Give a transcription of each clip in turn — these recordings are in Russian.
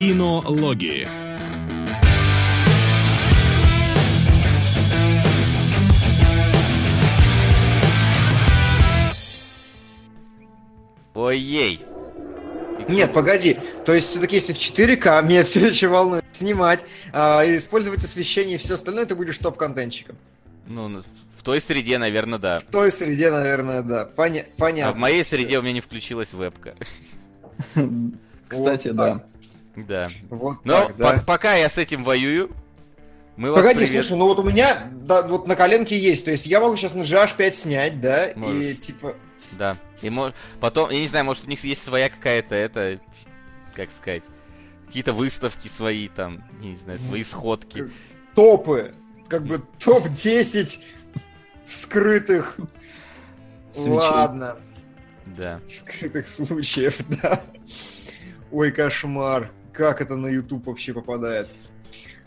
Кинологии. Ой-ей. Нет, погоди. То есть, все-таки, если в 4К, меня все еще волнует снимать, а, использовать освещение и все остальное, ты будешь топ-контентчиком. Ну, ну, в той среде, наверное, да. В той среде, наверное, да. Поня- понятно. А в моей среде у меня не включилась вебка. Кстати, да. Да. Вот Но так, да. по- пока я с этим воюю, мы вас Погоди, привет- слушай, ну вот у меня, да, вот на коленке есть, то есть я могу сейчас на GH5 снять, да, и Можешь. типа, Да. И мо- потом, я не знаю, может у них есть своя какая-то, это, как сказать, какие-то выставки свои там, я не знаю, свои сходки. топы, как бы топ-10 вскрытых, Свечей. ладно, Да. вскрытых случаев, да. Ой, кошмар, как это на YouTube вообще попадает.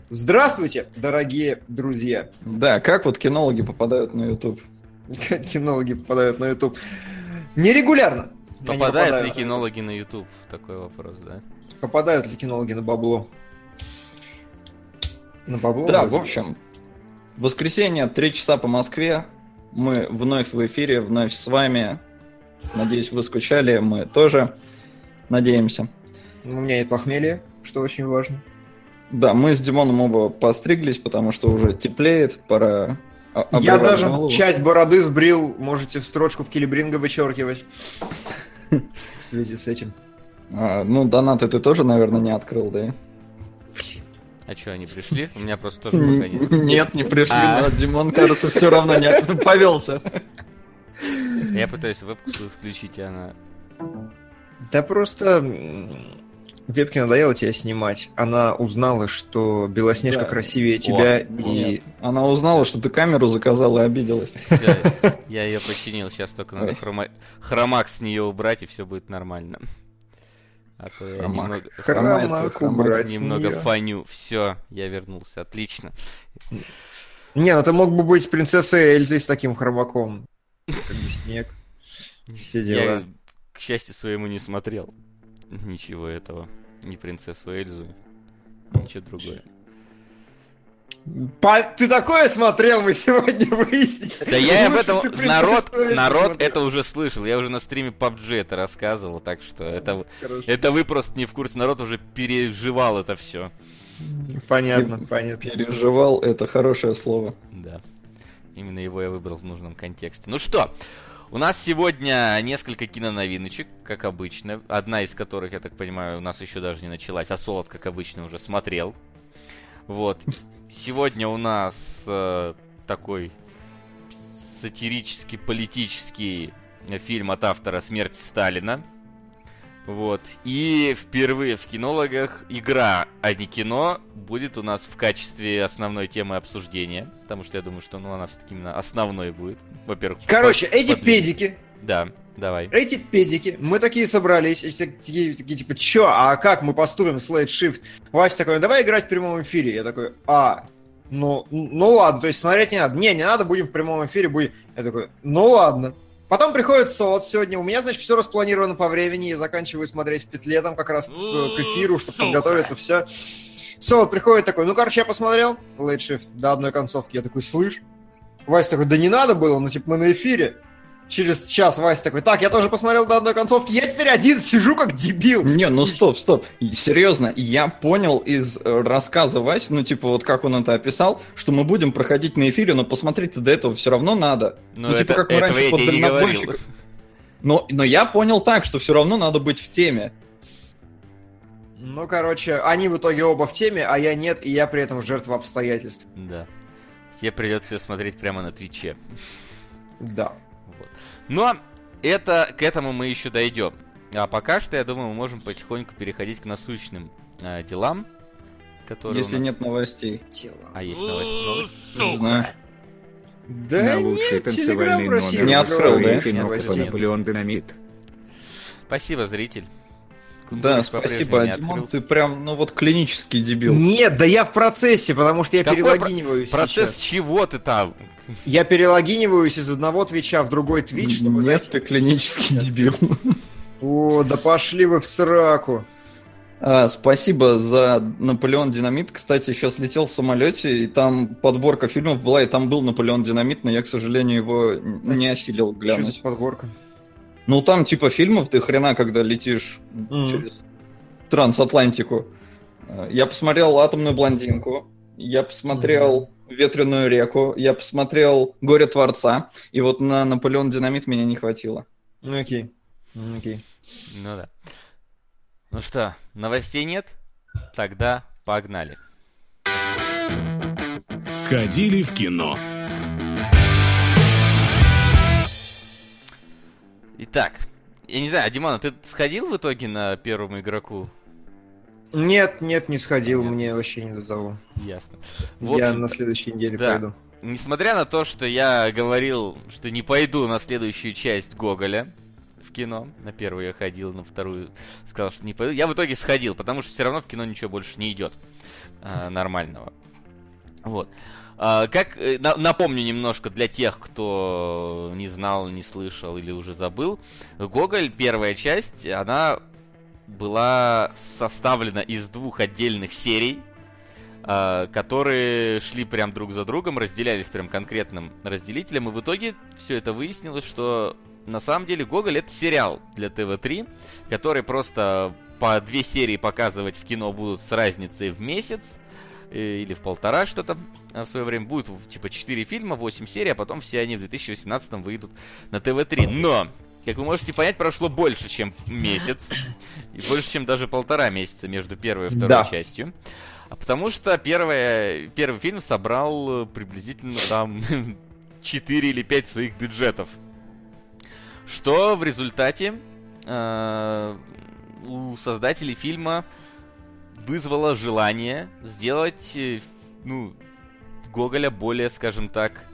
Здравствуйте, дорогие друзья. Да, как вот кинологи попадают на YouTube? Как кинологи попадают на YouTube? Нерегулярно. Они Попадают ли попадают. кинологи на YouTube? Такой вопрос, да? Попадают ли кинологи на бабло? На бабло? Да, в общем, воскресенье, 3 часа по Москве. Мы вновь в эфире, вновь с вами. Надеюсь, вы скучали, мы тоже. Надеемся. У меня нет похмелья, что очень важно. Да, мы с Димоном оба постриглись, потому что уже теплеет, пора Я даже голову. часть бороды сбрил, можете в строчку в Килибринга вычеркивать. В связи с этим. А, ну, донаты ты тоже, наверное, не открыл, да? А что, они пришли? У меня просто тоже пока нет. Нет, не пришли, А. но Димон, кажется, все равно не повелся. Я пытаюсь вебку свою включить, и она... Да просто м, Вебке надоело тебя снимать. Она узнала, что Белоснежка Да. красивее тебя, и... Нет. Она узнала, что ты камеру заказал и обиделась. Я ее починил, сейчас только надо хрома- хромак с нее убрать, и все будет нормально. А то я Хромак. немного, Хромак убрать немного фаню. Все, я вернулся, отлично. Не, ну ты мог бы быть принцессой Эльзой с таким хромаком. Как бы снег. Все дела. Я, к счастью своему, не смотрел ничего этого. Ни принцессу Эльзу, ничего другое. Па- Ты такое смотрел, мы сегодня выяснили. Да я об этом... Народ, народ смотрел. это уже слышал. Я уже на стриме PUBG это рассказывал, так что это... Это вы просто не в курсе. Народ уже переживал это все. Понятно, понятно. Переживал, это хорошее слово. Да. Именно его я выбрал в нужном контексте. Ну что, у нас сегодня несколько киноновиночек, как обычно. Одна из которых, я так понимаю, у нас еще даже не началась, а Солод, как обычно, уже смотрел. Вот. Сегодня у нас э, такой сатирический, политический фильм от автора «Смерть Сталина». Вот. И впервые в кинологах игра, а не кино, будет у нас в качестве основной темы обсуждения. Потому что я думаю, что ну, она все-таки именно основной будет. Во-первых, Короче, по- эти по- педики, Да, давай. эти педики, мы такие собрались, эти такие, такие, типа, чё, а как мы поступим, Slate Shift? Вася такой, «Ну, давай играть в прямом эфире. Я такой, а, ну, ну ладно, то есть смотреть не надо. Не, не надо, будем в прямом эфире, будем. Я такой, ну ладно. Потом приходит СОД сегодня, у меня, значит, все распланировано по времени, я заканчиваю смотреть петле там как раз э, к эфиру, чтобы Сука. подготовиться, все. СОД приходит такой, ну, короче, я посмотрел, Shift до одной концовки, я такой, слышь, Вася такой, да не надо было, ну, типа, мы на эфире. Через час Вася такой, так, я тоже посмотрел до одной концовки, я теперь один сижу как дебил. Не, ну стоп, стоп. Серьезно, я понял из э, рассказа Вась, ну типа вот как он это описал, что мы будем проходить на эфире, но посмотреть до этого все равно надо. Ну, Ну, типа, это- как мы раньше под дальнобойщиков. Но, но я понял так, что все равно надо быть в теме. Ну, короче, они в итоге оба в теме, а я нет, и я при этом жертва обстоятельств. Да. Тебе придется ее смотреть прямо на Твиче. Да. Но это, к этому мы еще дойдем. А пока что, я думаю, мы можем потихоньку переходить к насущным э, делам, которые если у нас... нет новостей. Тело. А есть новость? Не знаю. Да на лучший нет, танцевальный номер Не открыл, да? Наполеон Динамит. Спасибо, зритель. Да, спасибо, Димон, ты прям, ну вот клинический дебил. Нет, да я в процессе, потому что я Какой перелогиниваюсь Процесс сейчас. чего ты там? Я перелогиниваюсь из одного твича в другой твич, чтобы Нет, зайти. ты клинический дебил. О, да пошли вы в сраку. А, спасибо за Наполеон Динамит. Кстати, сейчас летел в самолете, и там подборка фильмов была, и там был Наполеон Динамит, но я, к сожалению, его не осилил глянуть. Что за подборка? Ну, там типа фильмов ты хрена, когда летишь mm-hmm. через трансатлантику. А, я посмотрел «Атомную блондинку», я посмотрел mm-hmm. «Ветреную реку», я посмотрел «Горе Творца», и вот на «Наполеон Динамит» меня не хватило. Ну, окей. Окей. Ну да. Ну что, новостей нет? Тогда погнали. Сходили в кино. Итак, я не знаю, Диман, ты сходил в итоге на первому игроку? Нет, нет, не сходил, нет. мне вообще не до того. Ясно. В я на следующей неделе да. пойду. Несмотря на то, что я говорил, что не пойду на следующую часть Гоголя, кино. На первую я ходил, на вторую сказал, что не пойду. Я в итоге сходил, потому что все равно в кино ничего больше не идет э, нормального. Вот. А, как э, на, напомню немножко для тех, кто не знал, не слышал или уже забыл, Гоголь первая часть, она была составлена из двух отдельных серий, э, которые шли прям друг за другом, разделялись прям конкретным разделителем, и в итоге все это выяснилось, что на самом деле Гоголь это сериал для ТВ-3, который просто по две серии показывать в кино будут с разницей в месяц или в полтора что-то в свое время. Будет типа 4 фильма, 8 серий, а потом все они в 2018 выйдут на ТВ-3. Но, как вы можете понять, прошло больше, чем месяц. И больше, чем даже полтора месяца между первой и второй да. частью. А потому что первое, первый фильм собрал приблизительно там 4 или 5 своих бюджетов. Что в результате э, у создателей фильма вызвало желание сделать, э, ну, Гоголя более, скажем так,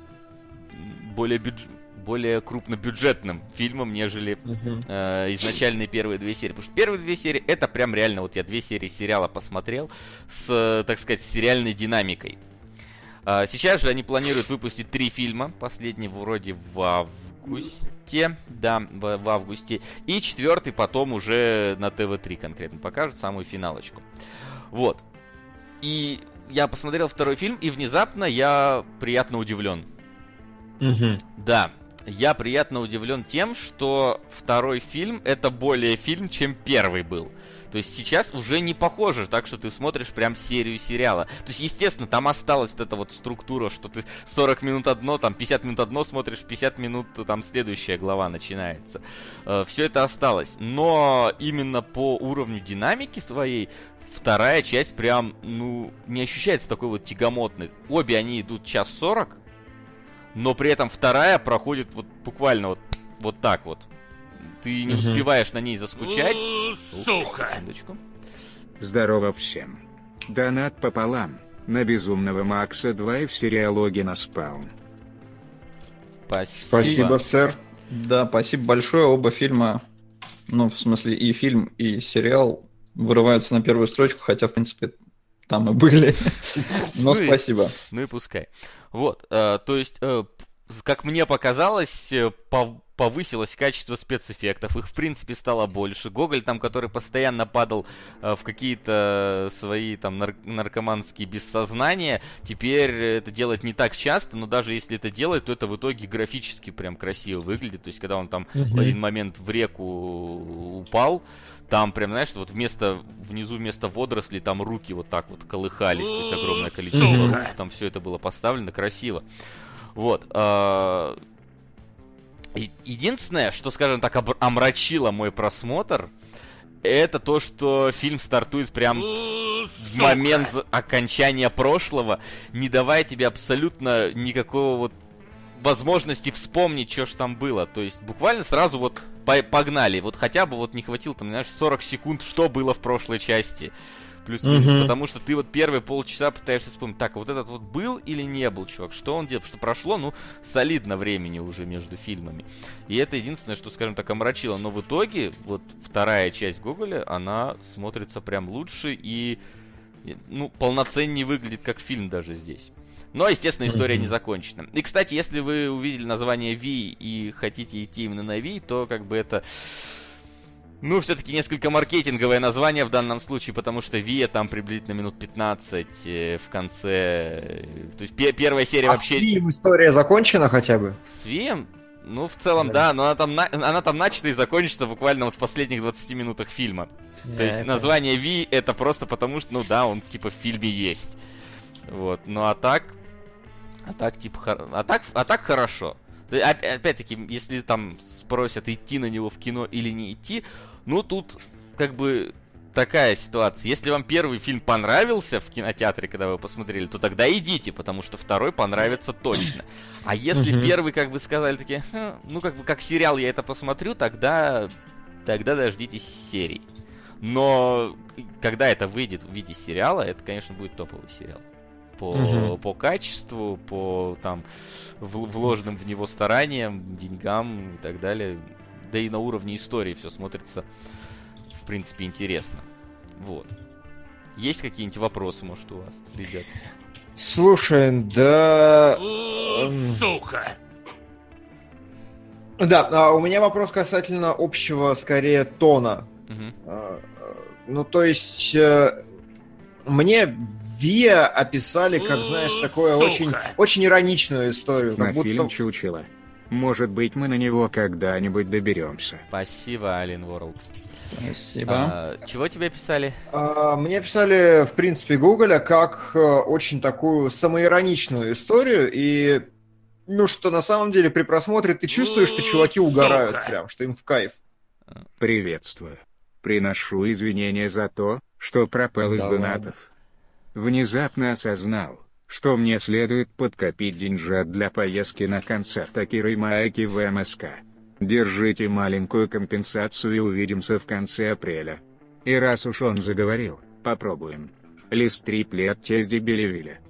более бюдж... более крупнобюджетным фильмом, нежели uh-huh. э, изначальные первые две серии. Потому что первые две серии это прям реально, вот я две серии сериала посмотрел с, так сказать, сериальной динамикой. Э, сейчас же они планируют выпустить три фильма, последний вроде в августе да, в, в августе. И четвертый потом уже на ТВ-3 конкретно покажут самую финалочку. Вот. И я посмотрел второй фильм, и внезапно я приятно удивлен. Угу. Да, я приятно удивлен тем, что второй фильм это более фильм, чем первый был. То есть сейчас уже не похоже так, что ты смотришь прям серию сериала. То есть, естественно, там осталась вот эта вот структура, что ты 40 минут одно, там 50 минут одно смотришь, 50 минут там следующая глава начинается. Э, Все это осталось. Но именно по уровню динамики своей вторая часть прям, ну, не ощущается такой вот тягомотной. Обе они идут час сорок, но при этом вторая проходит вот буквально вот, вот так вот. Ты не угу. успеваешь на ней заскучать. Сука! Секундочку. Здорово всем. Донат пополам. На Безумного Макса 2 и в сериалоге на спаун. Спасибо. Спасибо, сэр. Да, спасибо большое. Оба фильма, ну, в смысле, и фильм, и сериал вырываются на первую строчку, хотя, в принципе, там и были. Но ну спасибо. Ну и пускай. Вот, э, то есть, э, как мне показалось, э, повысилось качество спецэффектов, их в принципе стало больше. Гоголь там, который постоянно падал э, в какие-то свои там нар- наркоманские бессознания, теперь это делать не так часто, но даже если это делает, то это в итоге графически прям красиво выглядит. То есть, когда он там mm-hmm. в один момент в реку упал, там прям, знаешь, вот вместо, внизу вместо водорослей там руки вот так вот колыхались, то есть огромное количество рук, там все это было поставлено красиво. Вот. Э, Единственное, что, скажем так, омрачило мой просмотр, это то, что фильм стартует прям в момент окончания прошлого, не давая тебе абсолютно никакого вот возможности вспомнить, что ж там было. То есть буквально сразу вот погнали. Вот хотя бы вот не хватило там, знаешь, 40 секунд, что было в прошлой части плюс-минус, угу. потому что ты вот первые полчаса пытаешься вспомнить, так, вот этот вот был или не был чувак, что он делал, что прошло, ну, солидно времени уже между фильмами. И это единственное, что, скажем так, омрачило, но в итоге, вот вторая часть Гоголя, она смотрится прям лучше и, ну, полноценнее выглядит как фильм даже здесь. Но, естественно, история не закончена. И, кстати, если вы увидели название Ви и хотите идти именно на Ви, то как бы это Ну, все-таки несколько маркетинговое название в данном случае, потому что Вия там приблизительно минут 15 э, в конце. То есть пе- первая серия А вообще... с Вием история закончена хотя бы? С Вием? Ну, в целом, Да. да, но она там, на- она там начата и закончится буквально вот в последних 20 минутах фильма. То есть название Ви это просто потому, что, ну да, он типа в фильме есть. Вот. Ну а так. А так, типа, хор- а так, а так хорошо. Опять-таки, если там спросят, идти на него в кино или не идти, ну тут как бы такая ситуация. Если вам первый фильм понравился в кинотеатре, когда вы его посмотрели, то тогда идите, потому что второй понравится точно. А если Мгм. первый, как бы сказали, такие, «Хм, ну как бы как сериал я это посмотрю, тогда, тогда дождитесь серий. Но когда это выйдет в виде сериала, это, конечно, будет топовый сериал. По, Мгм. по качеству, по там вложенным в него стараниям, деньгам и так далее. Да и на уровне истории все смотрится, в принципе, интересно. Вот. Есть какие-нибудь вопросы, может, у вас, ребят? Слушай, да... Сука! Да, а у меня вопрос касательно общего, скорее, тона. А, Ну, то есть, э, мне Виа описали, как, знаешь, такое Сука. очень, очень ироничную историю. На Как будто... фильм «Чучело». Может быть, мы на него когда-нибудь доберемся. Спасибо, Ален Ворлд. Спасибо. А, чего тебе писали? А, Мне писали, в принципе, Гоголя как э, очень такую самоироничную историю, и ну что на самом деле при просмотре ты чувствуешь, что чуваки Сука. угорают прям, что им в кайф. Приветствую. Приношу извинения за то, что пропал из Да донатов. Внезапно осознал, что мне следует подкопить деньжат для поездки на концерт Акиры Маэки в МСК. Держите маленькую компенсацию и увидимся в конце апреля. И раз уж он заговорил, попробуем. Лист триплет Тезди Белевиля.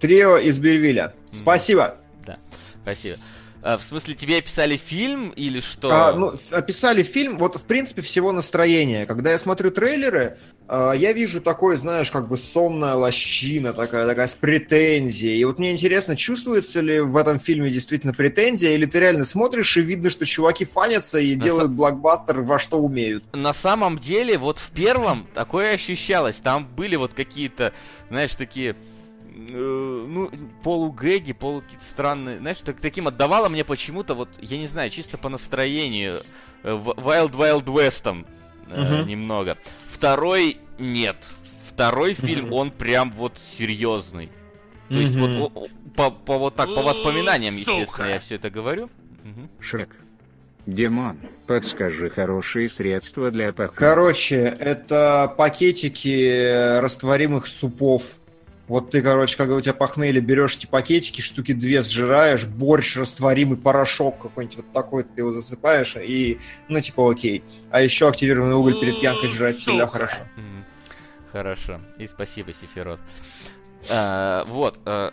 Трио из Бельвиля. Спасибо. Да, спасибо. А, в смысле, тебе описали фильм или что? А, ну, описали фильм, вот, в принципе, всего настроения. Когда я смотрю трейлеры, а, я вижу такой, знаешь, как бы сонная лощина такая, такая с претензией. И вот мне интересно, чувствуется ли в этом фильме действительно претензия, или ты реально смотришь и видно, что чуваки фанятся и На делают блокбастер во что умеют. На самом деле, вот в первом такое ощущалось. Там были вот какие-то, знаешь, такие ну, полугэги, полу какие-то странные, знаешь, так, таким отдавало мне почему-то, вот, я не знаю, чисто по настроению, э, Wild Wild West'ом э, немного. Второй нет. Второй фильм, он прям вот серьезный. То есть вот по, по вот так, по воспоминаниям, естественно, я все это говорю. Шрек. Димон, подскажи хорошие средства для похода. Короче, это пакетики растворимых супов. Вот ты, короче, когда у тебя похмелье, берешь эти пакетики, штуки две сжираешь, борщ, растворимый порошок какой-нибудь вот такой, ты его засыпаешь, и, ну, типа, окей. А еще активированный уголь перед пьянкой жрать всегда Сука. хорошо. Мгм. Хорошо. И спасибо, Сефирот. А, вот. а,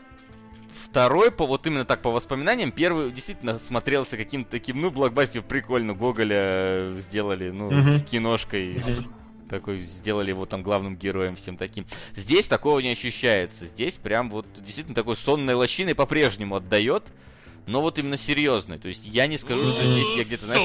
Второй, по вот именно так по воспоминаниям, первый действительно смотрелся каким-то таким, ну, блокбастер прикольно, Гоголя э, сделали, ну, киношкой, такой, сделали его там главным героем, всем таким. Здесь такого не ощущается, здесь прям вот действительно такой сонной лощиной по-прежнему отдает, но вот именно серьезный. То есть я не скажу, что здесь я где-то, знаешь,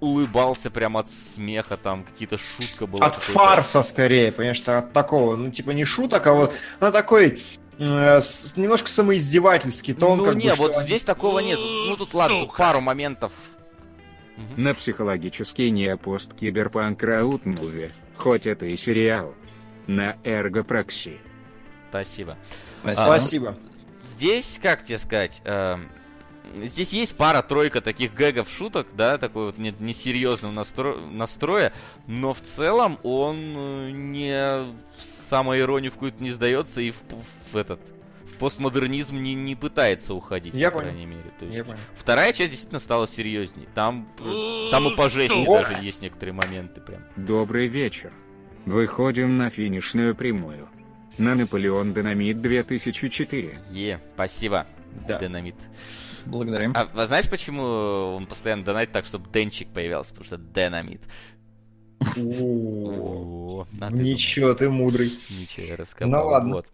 улыбался прям от смеха, там какие-то шутка была. От фарса скорее, понимаешь, что от такого, ну, типа, не шуток, а вот, ну, такой, э, с- немножко самоиздевательский тон. ну как бы, не, что вот они- здесь такого нет. Ну тут ладно, тут пару моментов. На психологический неопост киберпанк раут муви, хоть это и сериал. На эргопрокси. Спасибо. Спасибо. Спасибо. Здесь, как тебе сказать, эм, здесь есть пара-тройка таких гэгов, шуток, да, такой вот не- несерьезного настро- настроя, но в целом он э, не в самоиронию в какую-то не сдается и в, в этот постмодернизм не, не пытается уходить, Я по понял. крайней мере. То есть Я понял. вторая часть действительно стала серьезней. Там, э, там и по жести Сука. даже есть некоторые моменты прям. Добрый вечер. Выходим на финишную прямую. На Наполеон Динамит 2004. Е, спасибо, Да. Динамит. Благодарим. А, а знаешь, почему он постоянно донатит так, чтобы Денчик появлялся? Потому что Динамит. О, Ничего, ты мудрый. Ничего, я раскопал. Ну ладно. Вот.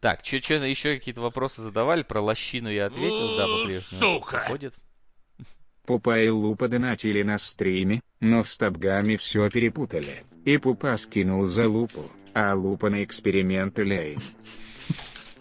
Так, что еще какие-то вопросы задавали? Про лощину я ответил, да, по-прежнему. Сука! Ходит. Пупа и Лупа донатили на стриме, но в стабгами все перепутали, и Пупа скинул за Лупу, а Лупа на эксперименты Лейн.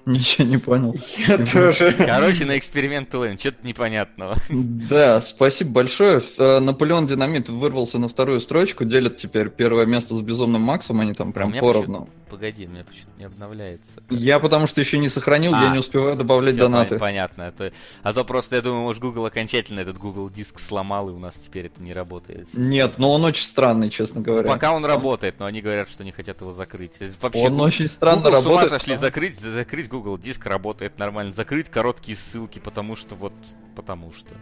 Ничего не понял. Я тоже. Короче, на эксперимент Лэйн, что-то непонятного. Да, спасибо большое. Наполеон Динамит вырвался на вторую строчку, делят теперь первое место с Безумным Максом, они там У прям меня поровну. Погоди, у меня почему-то не обновляется. Я потому что еще не сохранил, я А, не успеваю добавлять Всё, донаты. пон- Понятно. А то, а то просто, я думаю, может, Google окончательно этот Google диск сломал, и у нас теперь это не работает. Нет, но он очень странный, честно говоря. Пока он работает, но они говорят, что не хотят его закрыть. Вообще, Он очень странно Google с ума работает. сошли закрыть, за- закрыть Google диск работает нормально, закрыть короткие ссылки, потому что вот, потому что.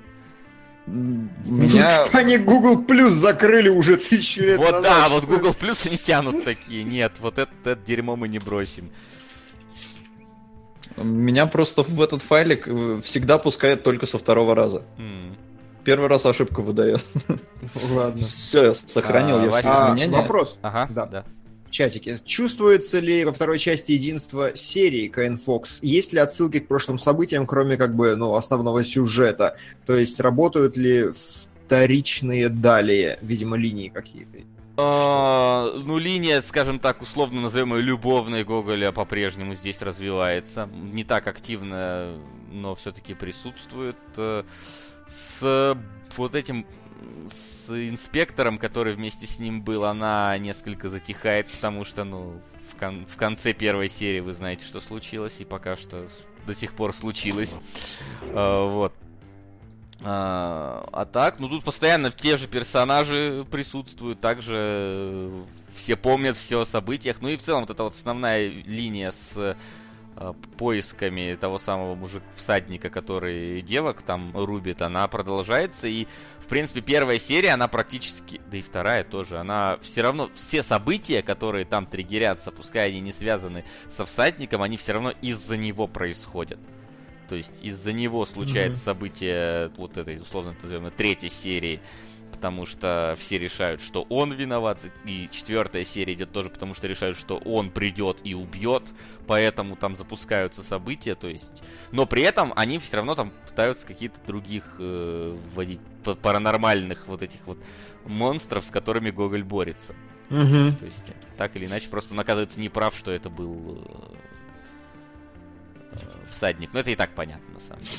Ну, Меня... что они Google Plus закрыли уже тысячу лет вот назад, да, что вот? Google Plus они тянут такие. Нет, вот это, это дерьмо мы не бросим. Меня просто в этот файлик э, всегда пускает только со второго раза. М. Первый раз ошибку выдает. Ладно. Все, сохранил А, я все А, изменения. вопрос Ага, Да. да. Чатике. Чувствуется ли во второй части единство серии Каин Фокс? Есть ли отсылки к прошлым событиям, кроме как бы, ну, основного сюжета? То есть работают ли вторичные далее, видимо, линии какие-то? А, ну, линия, скажем так, условно назовем ее любовной Гоголя по-прежнему здесь развивается. Не так активно, но все-таки присутствует. Э, С вот этим с инспектором, который вместе с ним был, она несколько затихает, потому что, ну, в, кон- в конце первой серии вы знаете, что случилось, и пока что до сих пор случилось. А, вот. А, а так, ну тут постоянно те же персонажи присутствуют, также э, все помнят все о событиях. Ну и в целом вот эта вот основная линия с поисками того самого мужик-всадника, который девок там рубит, она продолжается. И, в принципе, первая серия, она практически, да и вторая тоже, она все равно, все события, которые там триггерятся, пускай они не связаны со всадником, они все равно из-за него происходят. То есть из-за него случается Мгм. событие вот этой, условно назовем, третьей серии, потому что все решают, что он виноват, и четвертая серия идет тоже потому, что решают, что он придет и убьет, поэтому там запускаются события, то есть... Но при этом они все равно там пытаются какие-то других э, вводить паранормальных вот этих вот монстров, с которыми Гоголь борется. Угу. То есть, так или иначе, просто он оказывается неправ, что это был э, э, всадник. Но это и так понятно, на самом деле.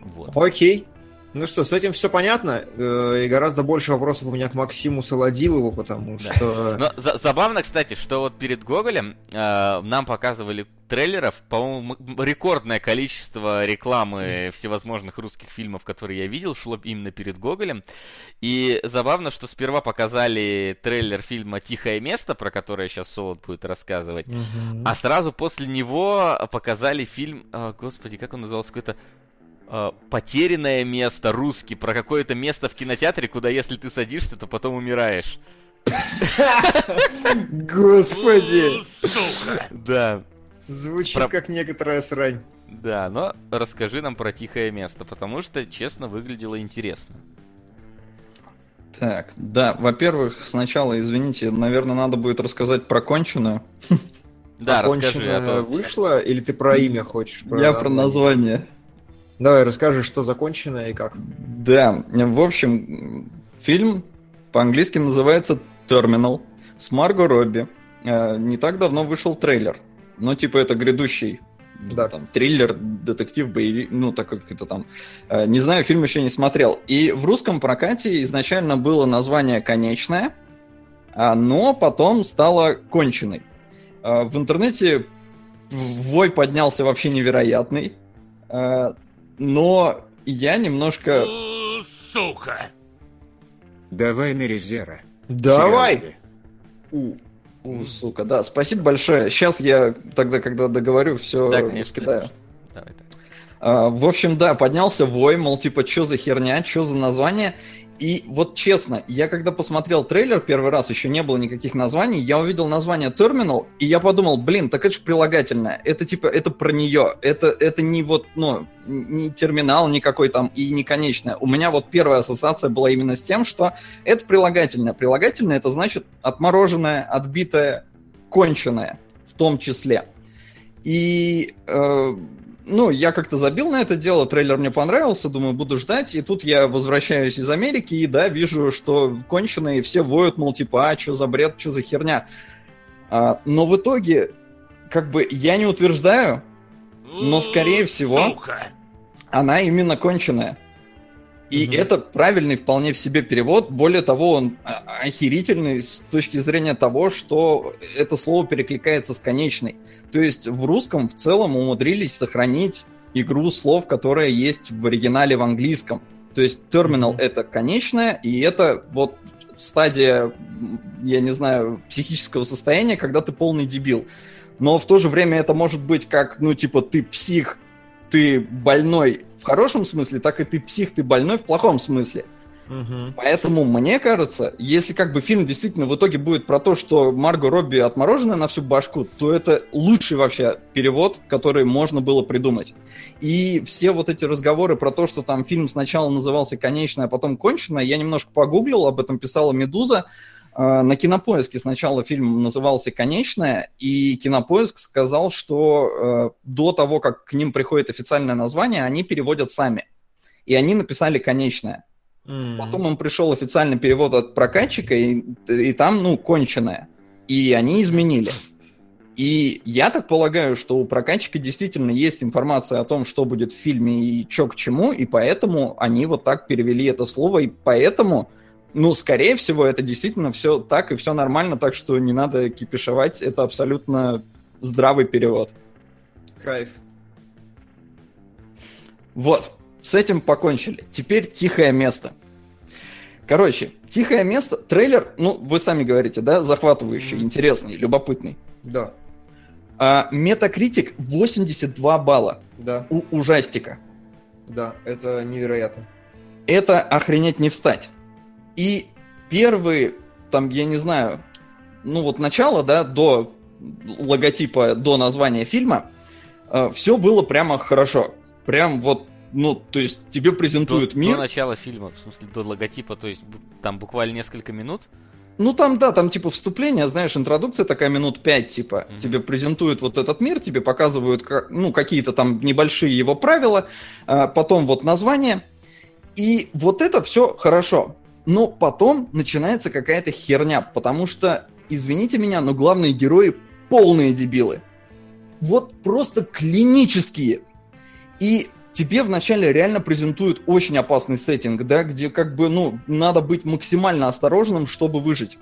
Вот. Окей. Ну что, с этим все понятно. Э, И гораздо больше вопросов у меня к Максиму Солодилову, потому Да. что... Но за- забавно, кстати, что вот перед Гоголем э, нам показывали трейлеров, по-моему, рекордное количество рекламы всевозможных русских фильмов, которые я видел, шло именно перед Гоголем. И забавно, что сперва показали трейлер фильма «Тихое место», про которое сейчас Солод будет рассказывать, Мгм. А сразу после него показали фильм, а, господи, как он назывался, какой-то а, потерянное место русский про какое-то место в кинотеатре, куда если ты садишься, то потом умираешь. Господи! Сука! Да, Звучит Про- как некоторая срань. да, но расскажи нам про тихое место, потому что, честно, выглядело интересно. Так, да, во-первых, сначала, извините, наверное, надо будет рассказать про конченую. Да, расскажи, а то... вышла, или ты про имя хочешь? Я про название. Давай, расскажи, что закончено и как. Да, в общем, фильм по-английски называется Terminal с Марго Робби. Э, Не так давно вышел трейлер. Ну, типа, это грядущий Да. там, триллер, детектив, боевик, ну, так как это там. Э, Не знаю, фильм еще не смотрел. И в русском прокате изначально было название «Конечное», а, но потом стало «Конченый». Э, В интернете вой поднялся вообще невероятный. Но я немножко... Сука! Давай на резера. Давай! У. У, сука, да, спасибо большое. Сейчас я тогда, когда договорю, все Да, конечно, раскидаю. конечно. Давай так. А, в общем, да, поднялся вой, мол, типа, что за херня, что за название. И вот честно, я когда посмотрел трейлер первый раз, еще не было никаких названий, я увидел название Terminal, и я подумал, блин, так это же прилагательное, это типа, это про нее, это, это не вот, ну, не терминал никакой там и не конечное. У меня вот первая ассоциация была именно с тем, что это прилагательное. Прилагательное это значит отмороженное, отбитое, конченое в том числе. И, э, ну, я как-то забил на это дело, трейлер мне понравился, думаю, буду ждать, и тут я возвращаюсь из Америки, и да, вижу, что конченые все воют, мол, типа, а, что за бред, что за херня. А, но в итоге, как бы, я не утверждаю, но, скорее всего, Сука. она именно конченая. И Мгм. это правильный вполне в себе перевод. Более того, он охерительный с точки зрения того, что это слово перекликается с конечной. То есть в русском в целом умудрились сохранить игру слов, которая есть в оригинале в английском. То есть терминал Мгм. это конечная, и это вот стадия, я не знаю, психического состояния, когда ты полный дебил. Но в то же время это может быть как, ну, типа, ты псих, ты больной в хорошем смысле, так и ты псих, ты больной в плохом смысле. Мгм. Поэтому, мне кажется, если как бы фильм действительно в итоге будет про то, что Марго Робби отморожена на всю башку, то это лучший вообще перевод, который можно было придумать. И все вот эти разговоры про то, что там фильм сначала назывался «Конечная», а потом «Конченая», я немножко погуглил, об этом писала «Медуза». Э, На Кинопоиске сначала фильм назывался «Конечная», и Кинопоиск сказал, что э, до того, как к ним приходит официальное название, они переводят сами. И они написали «Конечная». М. Потом им пришел официальный перевод от прокатчика, и, и там, ну, конченое. И они изменили. И я так полагаю, что у прокатчика действительно есть информация о том, что будет в фильме и что к чему, и поэтому они вот так перевели это слово, и поэтому, ну, скорее всего, это действительно все так и все нормально, так что не надо кипишевать, это абсолютно здравый перевод. Кайф. Вот, с этим покончили. Теперь тихое место. Короче, тихое место, трейлер, ну, вы сами говорите, да, захватывающий, Мгм. интересный, любопытный. Да, А, Метакритик 82 балла да, у ужастика. да, это невероятно. Это охренеть не встать. И первые, там, я не знаю, ну вот начало, да, до логотипа, до названия фильма, все было прямо хорошо. Прям вот, ну, то есть тебе До, презентуют до мир. начала фильма, в смысле, до логотипа, то есть там буквально несколько минут. Ну там, да, там типа вступление, знаешь, интродукция такая минут пять, типа. Мгм. Тебе презентуют вот этот мир, тебе показывают, как, ну, какие-то там небольшие его правила, а, потом вот название. И вот это все хорошо. Но потом начинается какая-то херня, потому что, извините меня, но главные герои полные дебилы. Вот просто клинические. И тебе вначале реально презентуют очень опасный сеттинг, да, где как бы, ну, надо быть максимально осторожным, чтобы выжить.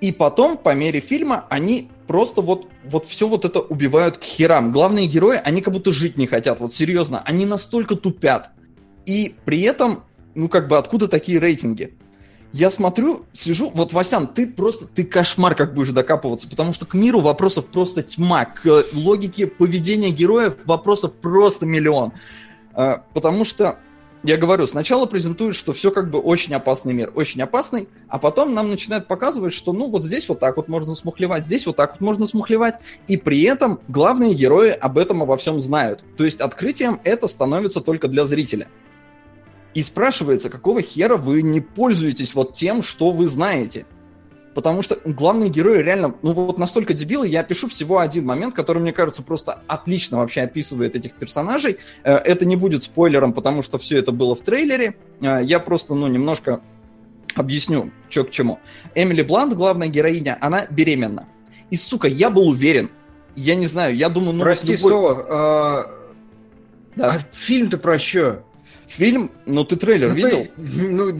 И потом, по мере фильма, они просто вот, вот все вот это убивают к херам. Главные герои, они как будто жить не хотят, вот серьезно, они настолько тупят. И при этом, ну как бы, откуда такие рейтинги? Я смотрю, сижу, вот, Васян, ты просто, ты кошмар как будешь докапываться, потому что к миру вопросов просто тьма, к логике поведения героев вопросов просто миллион. А, Потому что, я говорю, сначала презентуют, что все как бы очень опасный мир, очень опасный, а потом нам начинают показывать, что ну вот здесь вот так вот можно смухлевать, здесь вот так вот можно смухлевать, и при этом главные герои об этом обо всем знают. То есть открытием это становится только для зрителя. И спрашивается, какого хера вы не пользуетесь вот тем, что вы знаете? Потому что главные герои реально, ну вот настолько дебилы, я пишу всего один момент, который, мне кажется, просто отлично вообще описывает этих персонажей. Э, Это не будет спойлером, потому что все это было в трейлере. Э, Я просто, ну, немножко объясню, что к чему. Эмили Блант, главная героиня, она беременна. И, сука, я был уверен, я не знаю, я думаю, ну... Прости, любой- Соло, а, Да. а фильм-то про что? Фильм, ну ты трейлер Ну, видел? ты- ну,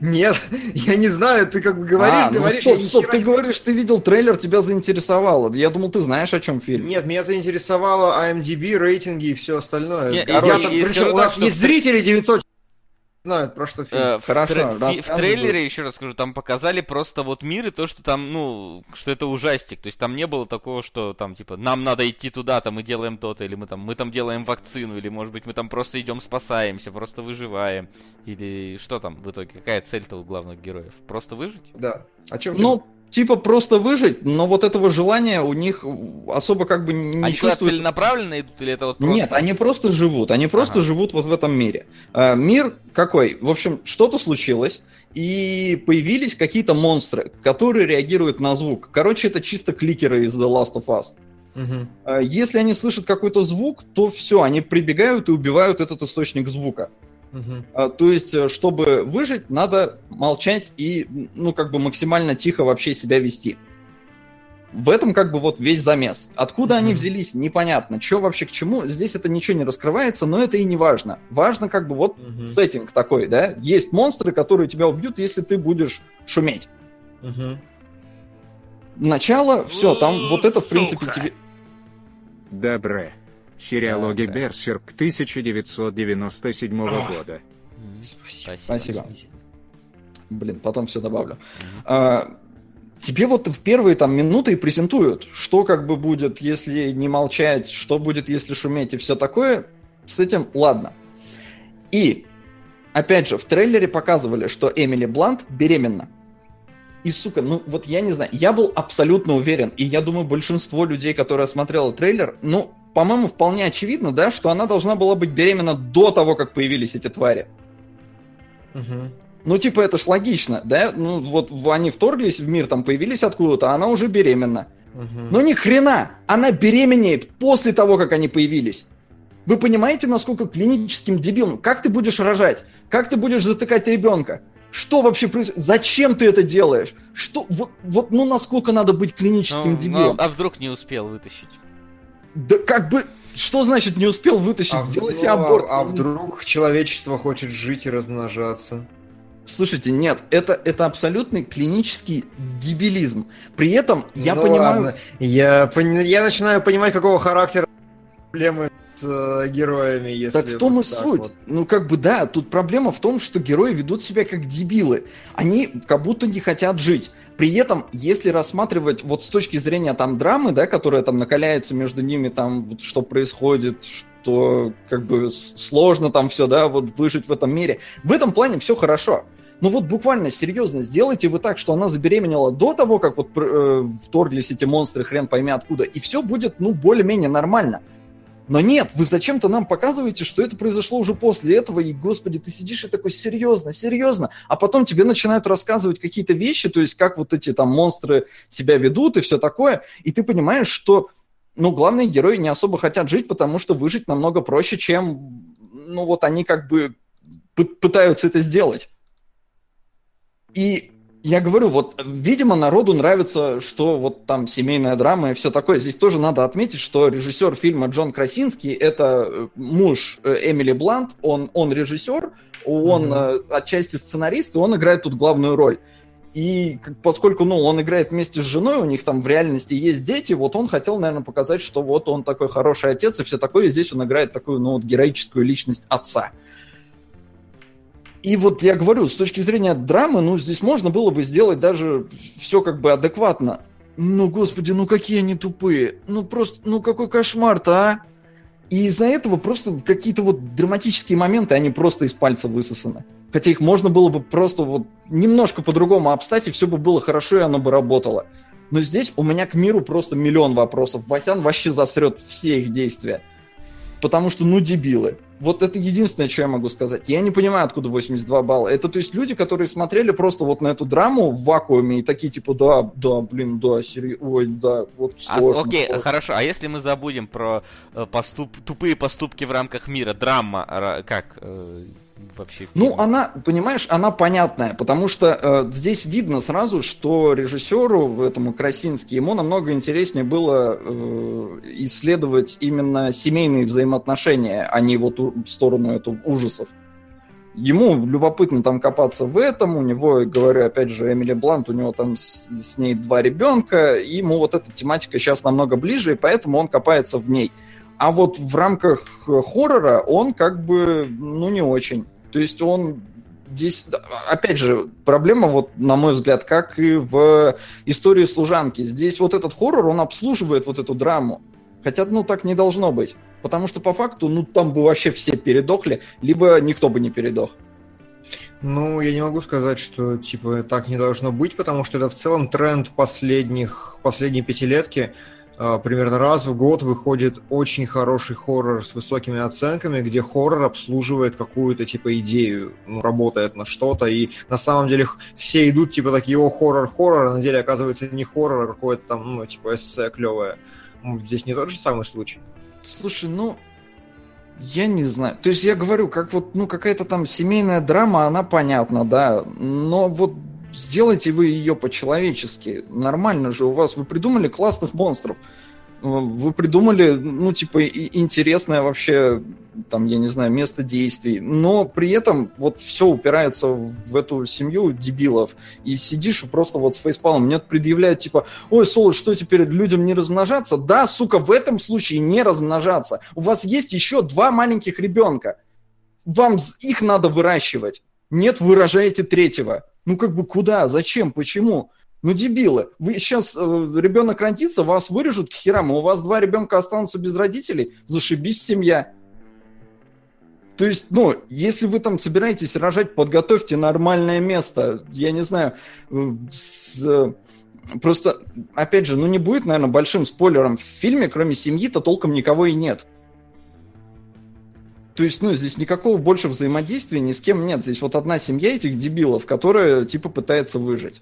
нет, я не знаю, ты как бы говоришь, а, ну говоришь, стоп, я стоп, ты не- говоришь, ты видел трейлер, тебя заинтересовало. Я думал, ты знаешь, о чем фильм. Нет, меня заинтересовало IMDb, рейтинги и все остальное. Не, я короче, там, и причем скажу у так, нас что есть зрители 900 знают, про что фильм. Э, в, Хорошо, тре- в- в рассказывай. трейлере, еще раз скажу, там показали просто вот мир и то, что там, ну, что это ужастик. То есть там не было такого, что там, типа, нам надо идти туда-то, мы делаем то-то, или мы там, мы там делаем вакцину, или, может быть, мы там просто идем спасаемся, просто выживаем. Или что там в итоге? Какая цель-то у главных героев? Просто выжить? Да. О чем Ну, типа просто выжить, но вот этого желания у них особо как бы не Они чувствуется. целенаправленно идут, или это вот просто... Нет, они просто живут, они просто Ага. живут вот в этом мире. А, мир какой? В общем, что-то случилось, и появились какие-то монстры, которые реагируют на звук. Короче, это чисто кликеры из The Last of Us. А Если они слышат какой-то звук, то все, они прибегают и убивают этот источник звука. А, То есть, э, чтобы выжить, надо молчать и, ну, как бы максимально тихо вообще себя вести. В этом как бы вот весь замес. Откуда они Мгм. взялись, непонятно. Что вообще к чему, здесь это ничего не раскрывается, но это и не важно. Важно как бы вот Мгм. сеттинг такой, да. Есть монстры, которые тебя убьют, если ты будешь шуметь. Мгм. Начало, все, там вот это, в принципе, тебе... Добре. Сериалоги. Берсерк 1997 года. Спасибо. Спасибо. Блин, потом все добавлю. А, тебе вот в первые там минуты и презентуют, что как бы будет, если не молчать, что будет, если шуметь и все такое. С этим ладно. И, опять же, в трейлере показывали, что Эмили Блант беременна. И, сука, ну вот я не знаю, я был абсолютно уверен, и я думаю, большинство людей, которые смотрели трейлер, ну, по-моему, вполне очевидно, да, что она должна была быть беременна до того, как появились эти твари. Мгм. Ну, типа, это ж логично, да? Ну, вот они вторглись в мир, там появились откуда-то, а она уже беременна. Мгм. Но ни хрена! Она беременеет после того, как они появились. Вы понимаете, насколько клиническим дебилом? Как ты будешь рожать? Как ты будешь затыкать ребенка? Что вообще происходит? Зачем ты это делаешь? Что? Вот, вот ну насколько надо быть клиническим Ну, дебилом? ну, а вдруг не успел вытащить? Да как бы... Что значит не успел вытащить? А, Сделайте вдруг- аборт. а вдруг человечество хочет жить и размножаться? Слушайте, нет, это, это абсолютный клинический дебилизм. При этом я Ну понимаю... ладно. Я, я начинаю понимать, какого характера проблемы с э, героями, если... Так в том и вот так суть. вот. Ну, как бы да, тут проблема в том, что герои ведут себя как дебилы. Они как будто не хотят жить. При этом, если рассматривать вот с точки зрения там драмы, да, которая там накаляется между ними, там, вот, что происходит, что как бы сложно там все, да, вот выжить в этом мире, в этом плане все хорошо. Ну вот буквально, серьезно, сделайте вы так, что она забеременела до того, как вот э, вторглись эти монстры, хрен пойми откуда, и все будет, ну, более-менее нормально. Но нет, вы зачем-то нам показываете, что это произошло уже после этого, и, господи, ты сидишь и такой, серьезно, серьезно, а потом тебе начинают рассказывать какие-то вещи, то есть как вот эти там монстры себя ведут и все такое, и ты понимаешь, что, ну, главные герои не особо хотят жить, потому что выжить намного проще, чем, ну, вот они как бы пы- пытаются это сделать. И я говорю, вот, видимо, народу нравится, что вот там семейная драма и все такое. Здесь тоже надо отметить, что режиссер фильма Джон Красинский, это э, муж э, Эмили Блант, он, он режиссер, он э, отчасти сценарист, и он играет тут главную роль. И поскольку, ну, он играет вместе с женой, у них там в реальности есть дети, вот он хотел, наверное, показать, что вот он такой хороший отец и все такое, и здесь он играет такую, ну, вот героическую личность отца. И вот я говорю, с точки зрения драмы, ну, здесь можно было бы сделать даже все как бы адекватно. Ну, господи, ну какие они тупые. Ну, просто, ну какой кошмар-то, а? И из-за этого просто какие-то вот драматические моменты, они просто из пальца высосаны. Хотя их можно было бы просто вот немножко по-другому обставить, все бы было хорошо, и оно бы работало. Но здесь у меня к миру просто миллион вопросов. Васян вообще засрет все их действия. Потому что, ну, дебилы. Вот это единственное, что я могу сказать. Я не понимаю, откуда 82 балла. Это, то есть, люди, которые смотрели просто вот на эту драму в вакууме и такие, типа, да, да, блин, да, серьезно, ой, да, вот А, сложно. окей, сложно». хорошо. А если мы забудем про э, поступ- тупые поступки в рамках мира, драма, ра- как вообще? Ну, фильм? она, понимаешь, она понятная, потому что э, здесь видно сразу, что режиссеру, этому Красински, ему намного интереснее было э, исследовать именно семейные взаимоотношения, а не вот у- в сторону этого ужасов. Ему любопытно там копаться в этом, у него, говорю, опять же, Эмили Блант, у него там с, с ней два ребенка, и ему вот эта тематика сейчас намного ближе, и поэтому он копается в ней. А вот в рамках э, хоррора он как бы, ну, не очень. То есть он здесь, опять же, проблема, вот, на мой взгляд, как и в истории служанки. Здесь вот этот хоррор, он обслуживает вот эту драму. Хотя, ну, так не должно быть. Потому что по факту, ну, там бы вообще все передохли, либо никто бы не передох. Ну, я не могу сказать, что типа так не должно быть, потому что это в целом тренд последних, последней пятилетки. А, Примерно раз в год выходит очень хороший хоррор с высокими оценками, где хоррор обслуживает какую-то типа идею, ну, работает на что-то, и на самом деле все идут типа такие, о, хоррор, хоррор, а на деле оказывается не хоррор, а какое-то там, ну, типа эссе клевое. здесь не тот же самый случай. Слушай, ну, я не знаю. То есть я говорю, как вот, ну, какая-то там семейная драма, она понятна, да. Но вот сделайте вы ее по-человечески. Нормально же у вас. Вы придумали классных монстров. Вы придумали, ну, типа, интересное вообще, там, я не знаю, место действий. Но при этом вот все упирается в эту семью дебилов. И сидишь и просто вот с фейспалом. Мне предъявляют, типа, ой, Соло, что теперь людям не размножаться? Да, сука, в этом случае не размножаться. У вас есть еще два маленьких ребенка. Вам их надо выращивать. Нет, вы рожаете третьего. Ну как бы куда? Зачем? Почему? Ну дебилы. Вы сейчас ребенок родится, вас вырежут к херам, и у вас два ребенка останутся без родителей. Зашибись семья. То есть, ну, если вы там собираетесь рожать, подготовьте нормальное место. Я не знаю, э, с, э, просто, опять же, ну не будет, наверное, большим спойлером. В фильме, кроме семьи-то, толком никого и нет. То есть, ну, здесь никакого больше взаимодействия ни с кем нет. Здесь вот одна семья этих дебилов, которая, типа, пытается выжить.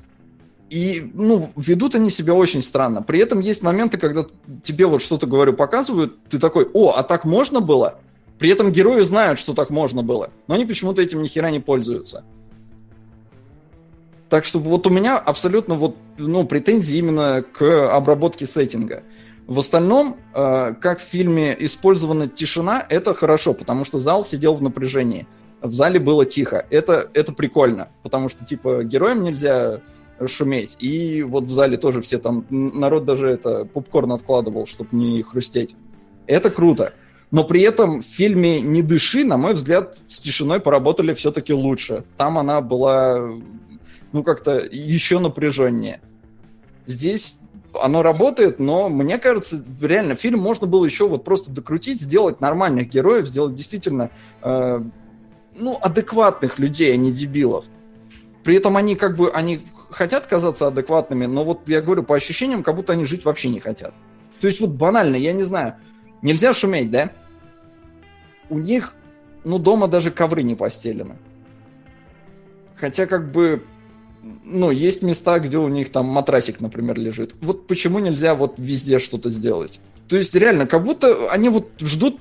И, ну, ведут они себя очень странно. При этом есть моменты, когда тебе вот что-то, говорю, показывают, ты такой, о, а так можно было? При этом герои знают, что так можно было, но они почему-то этим ни хера не пользуются. Так что вот у меня абсолютно вот, ну, претензии именно к обработке сеттинга. В остальном, э, как в фильме использована тишина, это хорошо, потому что зал сидел в напряжении. В зале было тихо. Это, это прикольно, потому что, типа, героям нельзя шуметь. И вот в зале тоже все там, народ даже это попкорн откладывал, чтобы не хрустеть. Это круто. Но при этом в фильме «Не дыши», на мой взгляд, с тишиной поработали все-таки лучше. Там она была, ну, как-то еще напряженнее. Здесь оно работает, но мне кажется, реально фильм можно было еще вот просто докрутить, сделать нормальных героев, сделать действительно, э, ну, адекватных людей, а не дебилов. При этом они как бы, они хотят казаться адекватными, но вот я говорю, по ощущениям, как будто они жить вообще не хотят. То есть вот банально, я не знаю, нельзя шуметь, да? У них, ну, дома даже ковры не постелены. Хотя как бы, ну, есть места, где у них там матрасик, например, лежит. Вот почему нельзя вот везде что-то сделать? То есть реально, как будто они вот ждут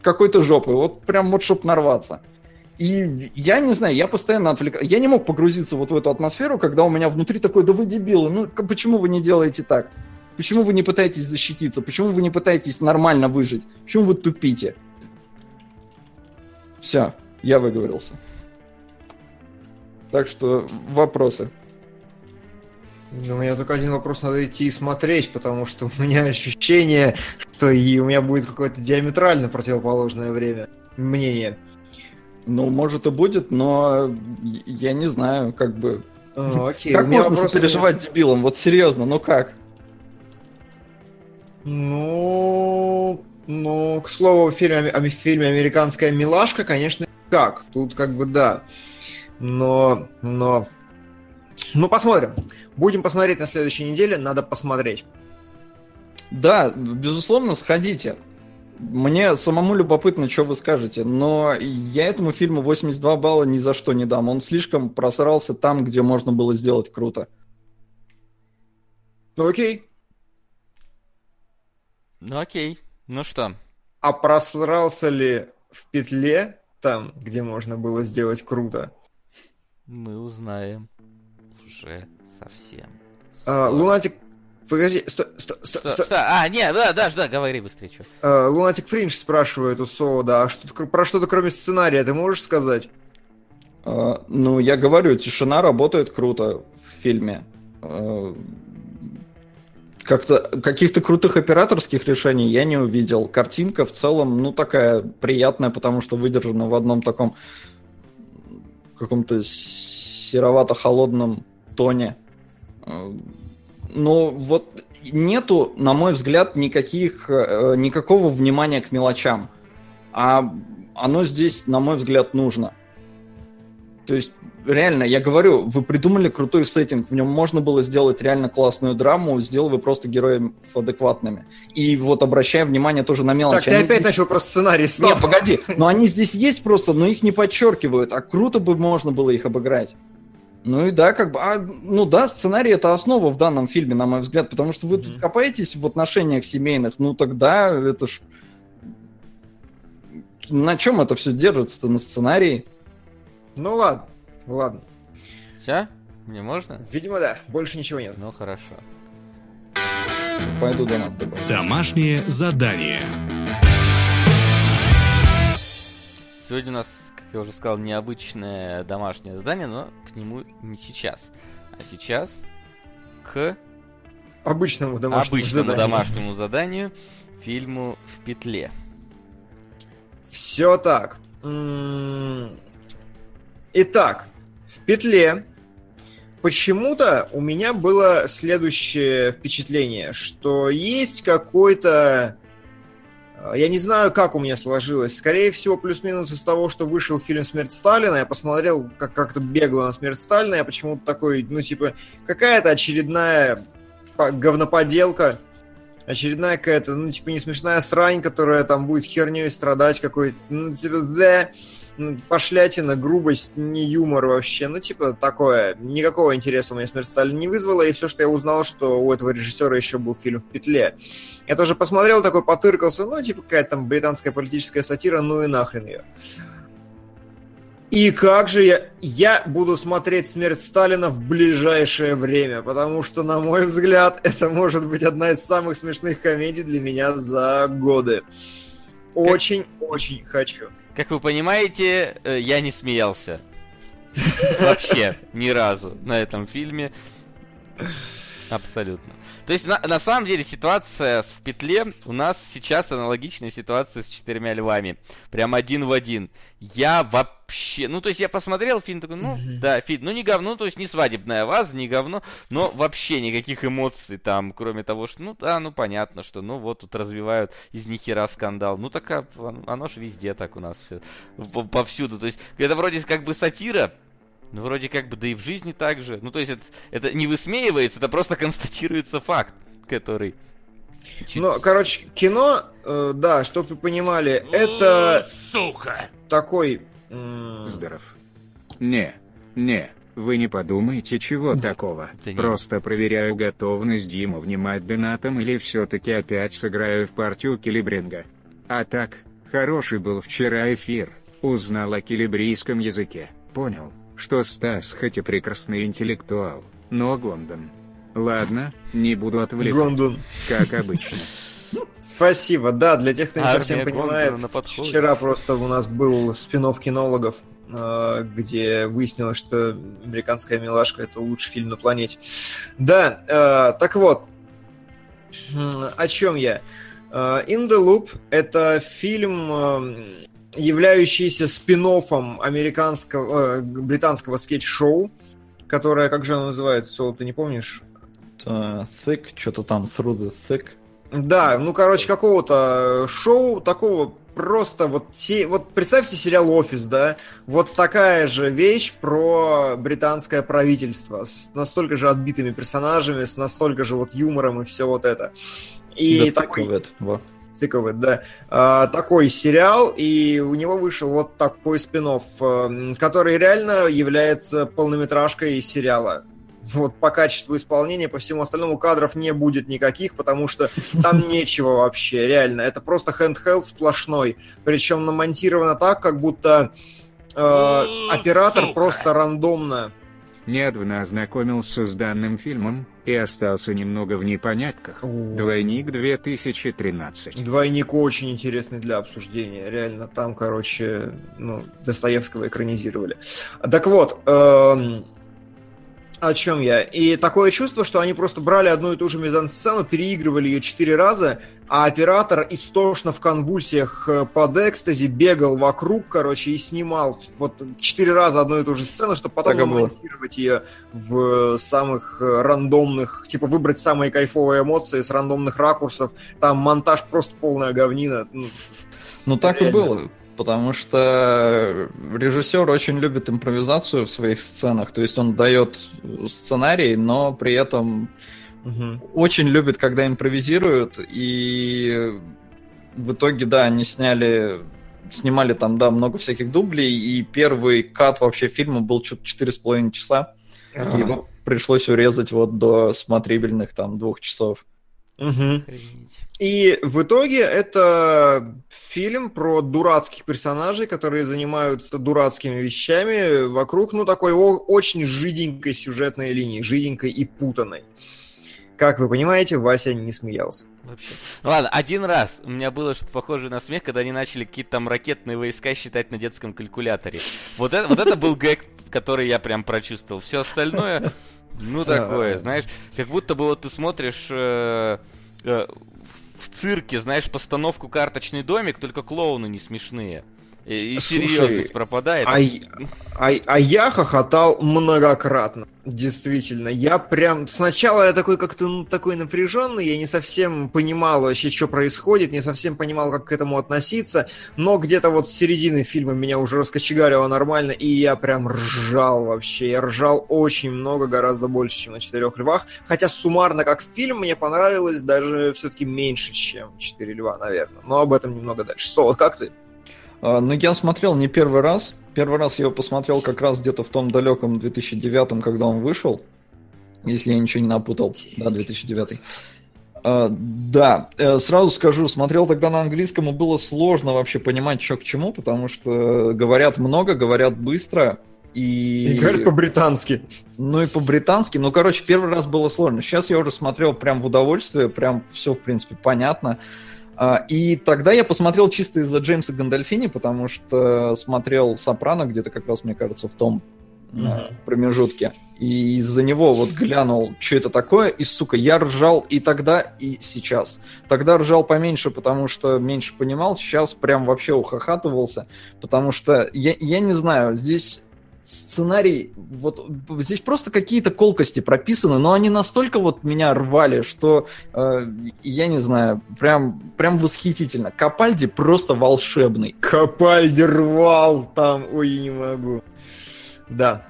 какой-то жопы, вот прям вот чтоб нарваться. И я не знаю, я постоянно отвлекаюсь. Я не мог погрузиться вот в эту атмосферу, когда у меня внутри такой, да вы дебилы, ну почему вы не делаете так? Почему вы не пытаетесь защититься? Почему вы не пытаетесь нормально выжить? Почему вы тупите? Все, я выговорился. Так что вопросы. Ну, у меня только один вопрос, надо идти и смотреть, потому что у меня ощущение, что и у меня будет какое-то диаметрально противоположное время. Мнение. Ну, может и будет, но я не знаю, как бы... А, окей, как у меня можно вопрос- сопереживать дебилам? Вот серьезно, ну как? Ну, ну, к слову, в фильме, о фильме «Американская милашка», конечно, как. Тут как бы да. Но, но... Ну, посмотрим. Будем посмотреть на следующей неделе, надо посмотреть. Да, безусловно, сходите. Мне самому любопытно, что вы скажете, но я этому фильму 82 балла ни за что не дам. Он слишком просрался там, где можно было сделать круто. Ну, окей. Ну окей. Ну что, А просрался ли в петле там, где можно было сделать круто? Мы узнаем уже совсем. А. Лунатик... Погоди, стой, стой, стой, стой. что? А, нет, да, да, да, говори быстрее, что. А, Лунатик Фриндж спрашивает у Соуда, а что про что-то кроме сценария ты можешь сказать? А, Ну, я говорю, тишина работает круто в фильме. А, Как-то каких-то крутых операторских решений я не увидел. Картинка в целом, ну, такая приятная, потому что выдержана в одном таком каком-то серовато-холодном тоне. А, Но вот нету, на мой взгляд, никаких, э, никакого внимания к мелочам. А оно здесь, на мой взгляд, нужно. То есть, реально, я говорю, вы придумали крутой сеттинг, в нем можно было сделать реально классную драму, сделали вы просто героев адекватными. И вот обращая внимание тоже на мелочи. Так, ты Они опять здесь- начал про сценарий, Не, стоп. погоди, но они здесь есть просто, но их не подчеркивают, а круто бы можно было их обыграть. Ну и да, как бы, а, ну да, сценарий это основа в данном фильме, на мой взгляд, потому что вы Мгм. тут копаетесь в отношениях семейных, ну тогда это ж... На чем это все держится-то? На сценарии? Ну ладно, ладно. Все? Мне можно? Видимо, да, больше ничего нет. Ну хорошо. Пойду донат добавлю. Домашнее задание. Сегодня у нас, как я уже сказал, необычное домашнее задание, но к нему не сейчас. А сейчас к Обычному домашнему обычному заданию. домашнему заданию фильму «В петле». Все так. М, Итак, в петле почему-то у меня было следующее впечатление, что есть какой-то... э, Я не знаю, как у меня сложилось. Скорее всего, плюс-минус из того, что вышел фильм «Смерть Сталина». Я посмотрел как- как-то бегло на «Смерть Сталина». Я почему-то такой, ну, типа, какая-то очередная по- говноподелка очередная какая-то, ну, типа, не смешная срань, которая там будет херней страдать какой-то, ну, типа, ну, пошлятина, грубость, не юмор вообще, ну, типа, такое. Никакого интереса у меня «Смерть Сталина» не вызвало, и все, что я узнал, что у этого режиссера еще был фильм «В петле». Я тоже посмотрел, такой потыркался, ну, типа, какая-то там британская политическая сатира, ну и нахрен ее. И как же я... Я буду смотреть «Смерть Сталина» в ближайшее время, потому что, на мой взгляд, это может быть одна из самых смешных комедий для меня за годы. Очень-очень хочу. Как вы понимаете, э, я не смеялся. Вообще, ни разу на этом фильме. Абсолютно. То есть, на, на самом деле, ситуация в петле у нас сейчас аналогичная ситуация с четырьмя львами. Прям один в один. Я вообще... Ну, то есть, я посмотрел фильм, такой, ну, да, фильм, ну, не говно, то есть, не свадебная ваза, не говно, но вообще никаких эмоций там, кроме того, что, ну, да, ну, понятно, что, ну, вот тут развивают из нихера скандал. Ну, так а, оно ж везде так у нас все, повсюду. То есть, это вроде как бы сатира, ну, вроде как бы, да и в жизни так же. Ну, то есть, это, это не высмеивается, это просто констатируется факт, который... чуть- Ну, короче, кино, э, да, чтобы вы понимали, это Сука! такой... Здоров. Не, не, вы не подумайте, чего такого. Да. Просто проверяю готовность Диму внимать донатом или все-таки опять сыграю в партию килибринга. А так, хороший был вчера эфир. Узнал о килибрийском языке. Понял, что Стас хоть и прекрасный интеллектуал, но Гондон. Ладно, не буду отвлекать, Гондон. как обычно. Спасибо. Да, для тех, кто не Армия совсем понимает, вчера просто у нас был спин кинологов, э, где выяснилось, что «Американская милашка» — это лучший фильм на планете. Да, э, так вот, о чем я? Э, «In the Loop» — это фильм, являющийся спин американского, э, британского скетч-шоу, которое, как же оно называется, Сол, ты не помнишь? Э, thick, что-то там, through the thick. Да, ну, короче, какого-то шоу такого просто вот те, вот представьте сериал Офис, да, вот такая же вещь про британское правительство с настолько же отбитыми персонажами, с настолько же вот юмором и все вот это. И thick такой it, it, да. А, такой сериал, и у него вышел вот такой спин который реально является полнометражкой сериала. Вот по качеству исполнения, по всему остальному кадров не будет никаких, потому что там нечего вообще, реально. Это просто handheld сплошной. Причем намонтировано так, как будто э, оператор сука. просто рандомно Недавно ознакомился с данным фильмом и остался немного в непонятках. Двойник 2013. Двойник очень интересный для обсуждения. Реально, там, короче, ну, Достоевского экранизировали. Так вот, эм, о чем я? И такое чувство, что они просто брали одну и ту же мизансцену, переигрывали ее четыре раза, а оператор истошно в конвульсиях э, под экстази бегал вокруг, короче, и снимал вот четыре раза одну и ту же сцену, чтобы потом Так монтировать ее в самых э, рандомных, типа выбрать самые кайфовые эмоции с рандомных ракурсов. Там монтаж просто полная говнина. Ну, Ну так и было. Потому что режиссер очень любит импровизацию в своих сценах. То есть он дает сценарий, но при этом мгм. очень любит, когда импровизируют. И в итоге, да, они сняли снимали там, да, много всяких дублей, и первый кат вообще фильма был что-то 4,5 часа. Его пришлось урезать вот до смотрибельных там двух часов. Угу. И в итоге это фильм про дурацких персонажей, которые занимаются дурацкими вещами вокруг, ну, такой очень жиденькой сюжетной линии, жиденькой и путанной. Как вы понимаете, Вася не смеялся. Вообще. Ну ладно, один раз у меня было что-то похожее на смех, когда они начали какие-то там ракетные войска считать на детском калькуляторе. Вот это, вот это был гэг, который я прям прочувствовал. Все остальное, ну такое, знаешь, как будто бы вот ты смотришь э, э, в цирке, знаешь, постановку «Карточный домик», только клоуны не смешные. И, и Слушай, серьезность пропадает. А, а, а я хохотал многократно. Действительно. Я прям... Сначала я такой как-то ну, такой напряженный, я не совсем понимал вообще, что происходит, не совсем понимал, как к этому относиться, но где-то вот с середины фильма меня уже раскочегарило нормально, и я прям ржал вообще. Я ржал очень много, гораздо больше, чем на «Четырех львах», хотя суммарно как фильм мне понравилось даже все-таки меньше, чем «Четыре льва», наверное. Но об этом немного дальше. Со, вот как ты? А, ну, я смотрел не первый раз. Первый раз я его посмотрел как раз где-то в том далеком 2009, когда он вышел. Если я ничего не напутал. Да, 2009. Uh, да, э, сразу скажу, смотрел тогда на английском, и было сложно вообще понимать, что к чему, потому что говорят много, говорят быстро, и... и говорят по-британски. Ну и по-британски, ну, короче, первый раз было сложно. Сейчас я уже смотрел прям в удовольствие, прям все, в принципе, понятно. А, и тогда я посмотрел чисто из-за Джеймса Гандальфини, потому что смотрел «Сопрано» где-то как раз, мне кажется, в том mm-hmm. промежутке. И из-за него вот глянул, что это такое, и, сука, я ржал и тогда, и сейчас. Тогда ржал поменьше, потому что меньше понимал, сейчас прям вообще ухахатывался, потому что, я, я не знаю, здесь сценарий, вот здесь просто какие-то колкости прописаны, но они настолько вот меня рвали, что э, я не знаю, прям, прям восхитительно. Капальди просто волшебный. Капальди рвал там, ой, не могу. Да,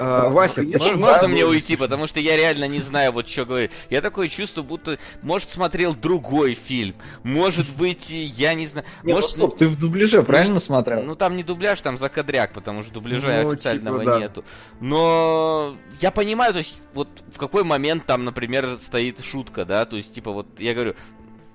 а, Вася, можно, можно мне уйти, потому что я реально не знаю, вот что говорить. Я такое чувство, будто, может, смотрел другой фильм, может быть, я не знаю. Не, может, ну, стоп, ты в дубляже правильно ну, смотрел? Ну, там не дубляж, там закадряк, потому что дубляжа ну, официального типа, да. нету. Но я понимаю, то есть, вот в какой момент там, например, стоит шутка, да, то есть, типа, вот, я говорю,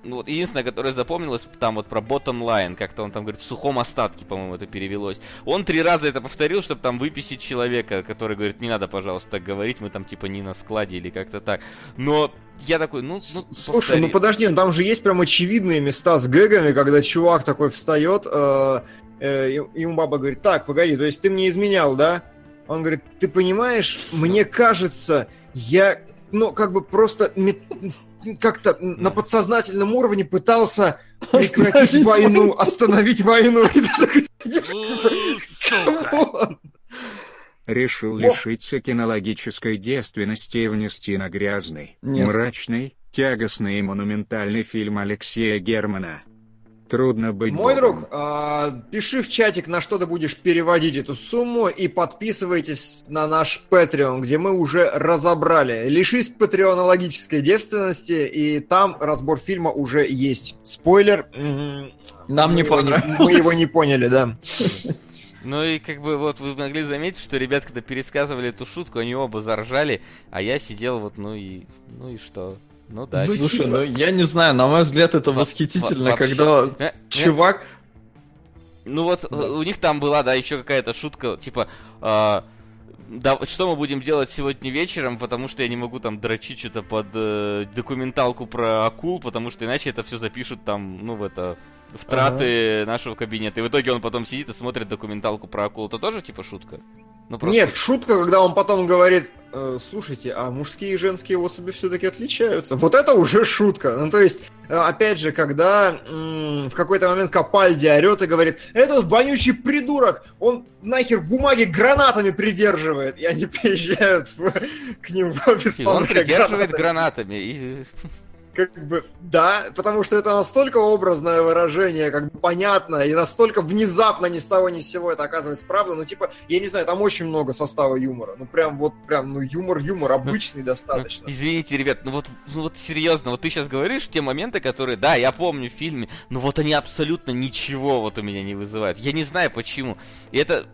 ну вот единственное, которое запомнилось, там вот про bottom line, как-то он там говорит, в сухом остатке, по-моему, это перевелось. Он три раза это повторил, чтобы там выписить человека, который говорит, не надо, пожалуйста, так говорить, мы там типа не на складе или как-то так. Но я такой, ну, ну Слушай, повтори. ну подожди, ну там же есть прям очевидные места с гэгами, когда чувак такой встает, э, э, ему баба говорит, так, погоди, то есть ты мне изменял, да? Он говорит, ты понимаешь, мне кажется, я, ну, как бы просто как-то на подсознательном уровне пытался прекратить войну, остановить войну. Решил лишиться кинологической девственности и внести на грязный, мрачный, тягостный и монументальный фильм Алексея Германа – Трудно быть Мой Богом. друг, а, пиши в чатик, на что ты будешь переводить эту сумму, и подписывайтесь на наш Patreon, где мы уже разобрали. Лишись патреонологической девственности, и там разбор фильма уже есть. Спойлер. Нам мы не понравилось. Мы его не поняли, да. Ну и как бы вот вы могли заметить, что ребят, когда пересказывали эту шутку, они оба заржали, а я сидел вот, ну и, ну и что? Ну да. Ну, слушай, ну я не знаю, на мой взгляд это восхитительно, во- когда э, чувак... Ну вот да. у них там была, да, еще какая-то шутка, типа... Э, да, что мы будем делать сегодня вечером, потому что я не могу там дрочить что-то под э, документалку про акул, потому что иначе это все запишут там, ну, в это, в траты ага. нашего кабинета. И в итоге он потом сидит и смотрит документалку про акул. Это тоже типа шутка? Ну, просто... Нет, шутка, когда он потом говорит, э, слушайте, а мужские и женские особи все-таки отличаются. Вот это уже шутка. Ну, то есть, э, опять же, когда м- в какой-то момент Капальди орет и говорит, этот вонючий придурок, он нахер бумаги гранатами придерживает. И они приезжают в, к ним в офис. И он придерживает гранатами. И как бы, да, потому что это настолько образное выражение, как бы понятно, и настолько внезапно ни с того ни с сего это оказывается правда, ну, типа, я не знаю, там очень много состава юмора, ну, прям вот, прям, ну, юмор, юмор обычный достаточно. Извините, ребят, ну вот, ну вот серьезно, вот ты сейчас говоришь те моменты, которые, да, я помню в фильме, но вот они абсолютно ничего вот у меня не вызывают, я не знаю почему, и это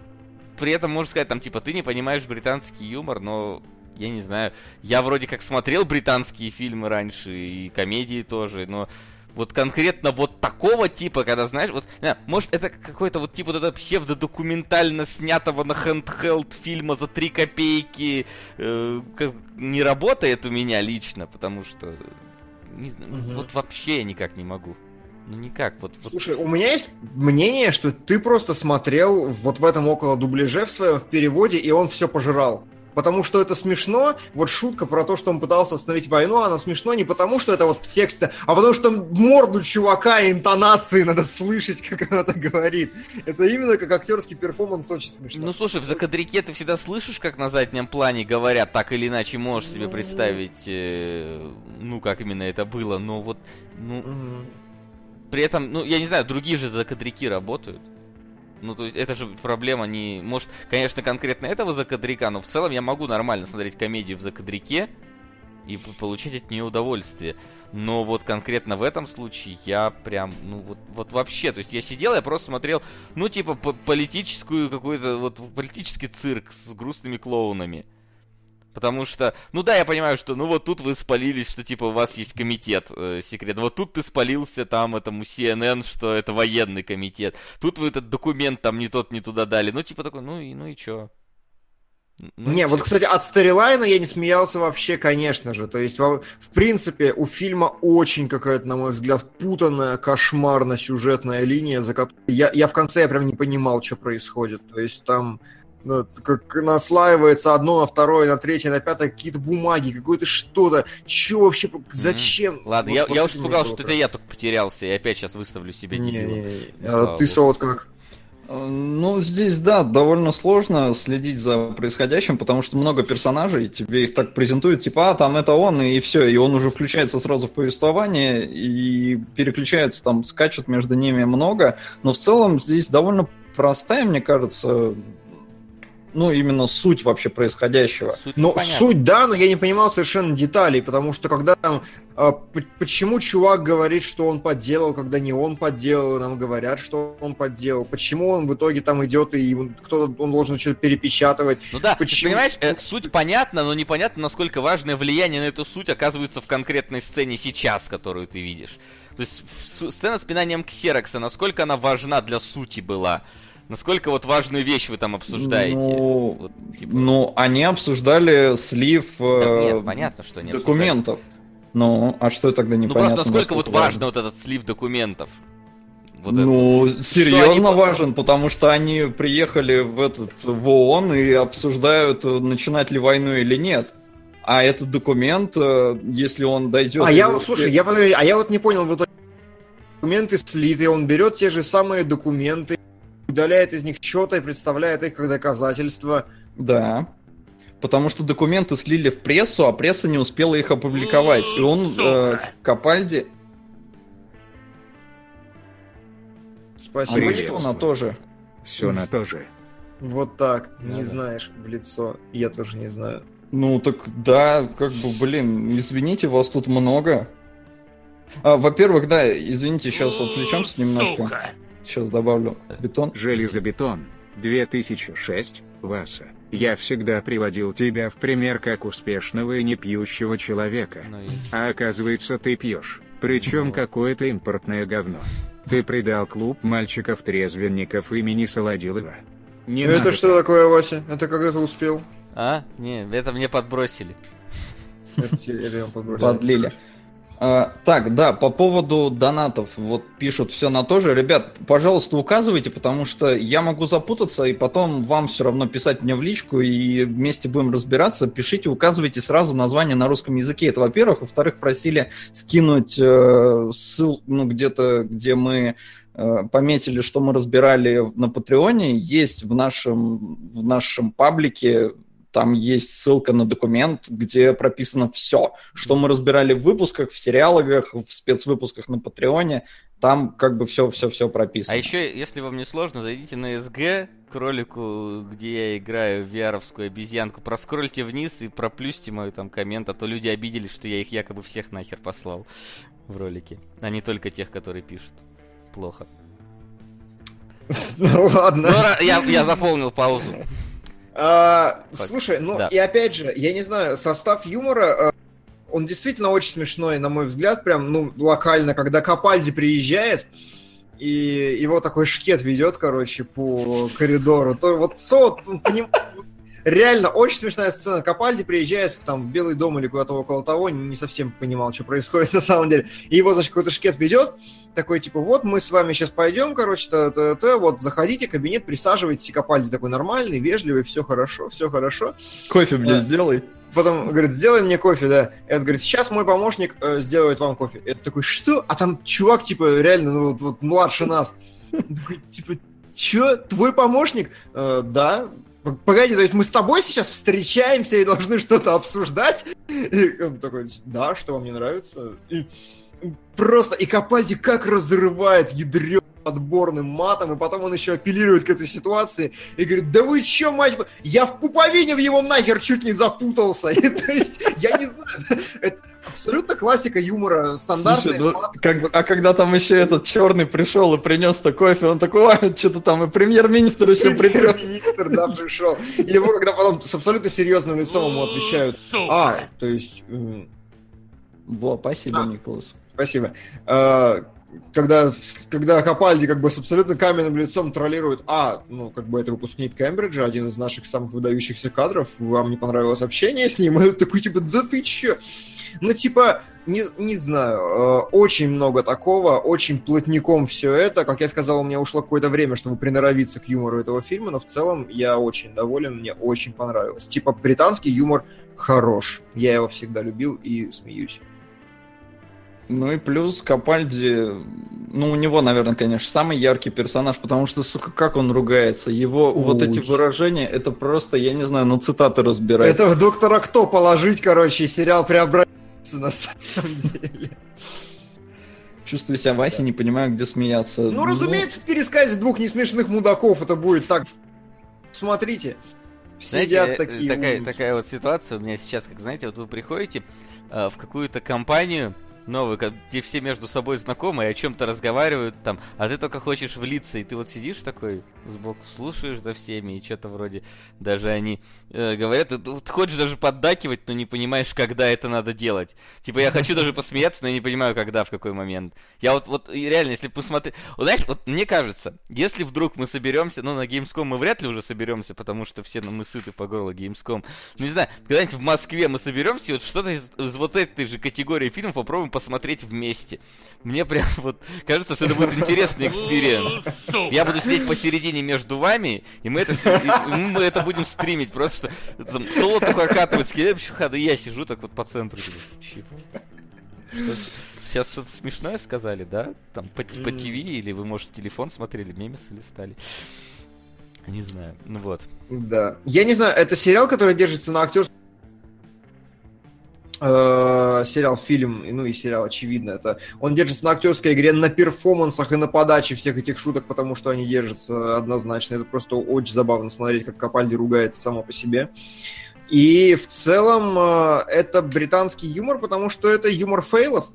при этом можно сказать, там, типа, ты не понимаешь британский юмор, но я не знаю, я вроде как смотрел британские фильмы раньше, и комедии тоже, но вот конкретно вот такого типа, когда, знаешь, вот, не, может, это какой-то вот типа вот это псевдодокументально снятого на handheld фильма за 3 копейки э, как, не работает у меня лично, потому что, не знаю, угу. вот вообще я никак не могу. Ну никак, вот, вот. Слушай, у меня есть мнение, что ты просто смотрел вот в этом около дубляже в своем в переводе, и он все пожирал. Потому что это смешно, вот шутка про то, что он пытался остановить войну, она смешно не потому, что это вот в тексте, а потому что морду чувака и интонации надо слышать, как он это говорит. Это именно как актерский перформанс очень смешно. Ну слушай, в закадрике ты всегда слышишь, как на заднем плане говорят, так или иначе можешь себе представить, э, ну как именно это было, но вот, ну... При этом, ну, я не знаю, другие же закадрики работают. Ну, то есть, это же проблема не... Может, конечно, конкретно этого закадрика, но в целом я могу нормально смотреть комедию в закадрике и получать от нее удовольствие. Но вот конкретно в этом случае я прям, ну вот, вот вообще, то есть я сидел, я просто смотрел, ну типа политическую какой-то, вот политический цирк с грустными клоунами. Потому что, ну да, я понимаю, что ну вот тут вы спалились, что типа у вас есть комитет э, секрет. Вот тут ты спалился там этому CNN, что это военный комитет. Тут вы этот документ там не тот, не туда дали. Ну типа такой, ну и, ну и чё? Ну, не, вот, кстати, от сторилайна я не смеялся вообще, конечно же. То есть, в, в принципе, у фильма очень какая-то, на мой взгляд, путанная, кошмарно-сюжетная линия, за которой я, я в конце я прям не понимал, что происходит. То есть, там как наслаивается одно на второе, на третье, на пятое, какие-то бумаги, какое-то что-то. Че вообще, зачем? Mm-hmm. Ладно, вот, я, я уж испугал, что это я только потерялся, и опять сейчас выставлю себе дебила. А, ты, Солод, как? Э, ну, здесь, да, довольно сложно следить за происходящим, потому что много персонажей, тебе их так презентуют, типа, а, там это он, и все, и он уже включается сразу в повествование, и переключается, там, скачут между ними много, но в целом здесь довольно простая, мне кажется, ну, именно суть вообще происходящего. Суть ну, суть, да, но я не понимал совершенно деталей, потому что когда там... Э, почему чувак говорит, что он подделал, когда не он подделал, нам говорят, что он подделал, почему он в итоге там идет и кто-то, он должен что-то перепечатывать. Ну да, почему... ты понимаешь, э, суть понятна, но непонятно, насколько важное влияние на эту суть оказывается в конкретной сцене сейчас, которую ты видишь. То есть сцена с пинанием ксерокса, насколько она важна для сути была. Насколько вот важную вещь вы там обсуждаете? Ну, вот, типа... ну они обсуждали слив да, нет, э, понятно, что они документов. Обсуждали. Ну, а что тогда непонятно? Ну просто насколько вот важно, вот этот слив документов? Вот ну, это. серьезно они... важен, потому что они приехали в этот в ООН и обсуждают, начинать ли войну или нет. А этот документ, э, если он дойдет... А я, вот, слушай, я, а я вот не понял, вот документы слиты, он берет те же самые документы, удаляет из них что-то и представляет их как доказательство. Да. Потому что документы слили в прессу, а пресса не успела их опубликовать. И он э, Капальди... Спасибо. А что на то же? Все на то же. Вот так. Да, не да. знаешь в лицо. Я тоже не знаю. Ну так да, как бы, блин, извините, вас тут много. А, во-первых, да, извините, сейчас отвлечемся немножко. Сука. Сейчас добавлю бетон. Железобетон. 2006. Васа. Я всегда приводил тебя в пример как успешного и не пьющего человека. Ну а оказывается ты пьешь. Причем ну. какое-то импортное говно. Ты предал клуб мальчиков-трезвенников имени Солодилова. Не это надо что так. такое, Вася? Это когда ты успел? А? Не, это мне подбросили. Это, это подбросили. Подлили. А, так, да, по поводу донатов, вот пишут все на то же. Ребят, пожалуйста, указывайте, потому что я могу запутаться, и потом вам все равно писать мне в личку, и вместе будем разбираться. Пишите, указывайте сразу название на русском языке. Это, во-первых. Во-вторых, просили скинуть э, ссылку, ну, где-то, где мы э, пометили, что мы разбирали на Патреоне. Есть в нашем, в нашем паблике там есть ссылка на документ, где прописано все, что мы разбирали в выпусках, в сериалогах, в спецвыпусках на Патреоне. Там как бы все-все-все прописано. А еще, если вам не сложно, зайдите на СГ к ролику, где я играю в vr обезьянку, проскрольте вниз и проплюсьте мой там коммент, а то люди обиделись, что я их якобы всех нахер послал в ролике, а не только тех, которые пишут. Плохо. Ну ладно. Я, я заполнил паузу. А, слушай, ну да. и опять же, я не знаю, состав юмора, э, он действительно очень смешной, на мой взгляд, прям, ну, локально, когда Капальди приезжает, и его такой шкет ведет, короче, по коридору, то вот Солод, он поним- Реально, очень смешная сцена. Капальди приезжает в, там, Белый дом или куда-то около того, не совсем понимал, что происходит на самом деле. И его, значит, какой-то шкет ведет, такой, типа, вот мы с вами сейчас пойдем, короче, та -та -та, вот, заходите, кабинет, присаживайтесь, и Капальди такой нормальный, вежливый, все хорошо, все хорошо. Кофе мне Да. сделай. Потом говорит, сделай мне кофе, да. Эд говорит, сейчас мой помощник э, сделает вам кофе. Эд такой, что? А там чувак, типа, реально, ну, вот, вот младше нас. Такой, типа, че, твой помощник? «Э, да. Погоди, то есть мы с тобой сейчас встречаемся и должны что-то обсуждать? И он такой, да, что вам не нравится? И просто, и Капальди как разрывает ядрёным отборным матом, и потом он еще апеллирует к этой ситуации и говорит, да вы чё, мать, я в пуповине в его нахер чуть не запутался. То есть, я не знаю, классика юмора, стандартная. Слушай, ну, как- а когда там еще этот черный пришел и принес-то кофе, он такой, а, что-то там и премьер-министр еще припер. Премьер-министр, да, пришел. И его, когда потом с абсолютно серьезным лицом ему отвечают, а, то есть, Во, спасибо, А. Николас. Спасибо. А, Когда, когда Капальди как бы с абсолютно каменным лицом троллирует, а, ну, как бы это выпускник Кембриджа, один из наших самых выдающихся кадров, вам не понравилось общение с ним? И такой, типа, да ты чё? Ну, типа, не, не знаю, э, очень много такого, очень плотником все это. Как я сказал, у меня ушло какое-то время, чтобы приноровиться к юмору этого фильма, но в целом я очень доволен, мне очень понравилось. Типа, британский юмор хорош. Я его всегда любил и смеюсь. Ну и плюс Капальди, ну у него, наверное, конечно, самый яркий персонаж, потому что, сука, как он ругается. Его вот эти Ой. выражения, это просто, я не знаю, ну цитаты разбирать. Это в доктора кто положить, короче, сериал преобразится на самом деле. Чувствую себя Вася, не понимаю, где смеяться. Ну, разумеется, в пересказе двух несмешных мудаков это будет так. Смотрите. Знаете, Сидят э, такие такая, умники. такая вот ситуация у меня сейчас, как знаете, вот вы приходите э, в какую-то компанию ка- где все между собой знакомы и о чем-то разговаривают там, а ты только хочешь влиться, и ты вот сидишь такой сбоку, слушаешь за всеми, и что-то вроде даже они э, говорят, ты вот хочешь даже поддакивать, но не понимаешь, когда это надо делать. Типа я хочу даже посмеяться, но я не понимаю, когда, в какой момент. Я вот, вот реально, если посмотреть... Знаешь, вот мне кажется, если вдруг мы соберемся, ну, на Gamescom мы вряд ли уже соберемся, потому что все ну, мы сыты по горло Gamescom. Не знаю, когда-нибудь в Москве мы соберемся, и вот что-то из, из вот этой же категории фильмов попробуем посмотреть вместе. Мне прям вот кажется, что это будет интересный experience. Я буду сидеть посередине между вами, и мы это, и мы это будем стримить. Просто что там Соло такой окатывает следующий ход, и я сижу так вот по центру. «Чего? Что- Сейчас что-то смешное сказали, да? Там по, по ТВ или вы, может, телефон смотрели, мемесы листали. Не знаю. Ну вот. Да. Я не знаю, это сериал, который держится на актерском... Э, сериал, фильм, ну и сериал, очевидно, это он держится на актерской игре, на перформансах и на подаче всех этих шуток, потому что они держатся однозначно. Это просто очень забавно смотреть, как Капальди ругается само по себе. И в целом э, это британский юмор, потому что это юмор фейлов.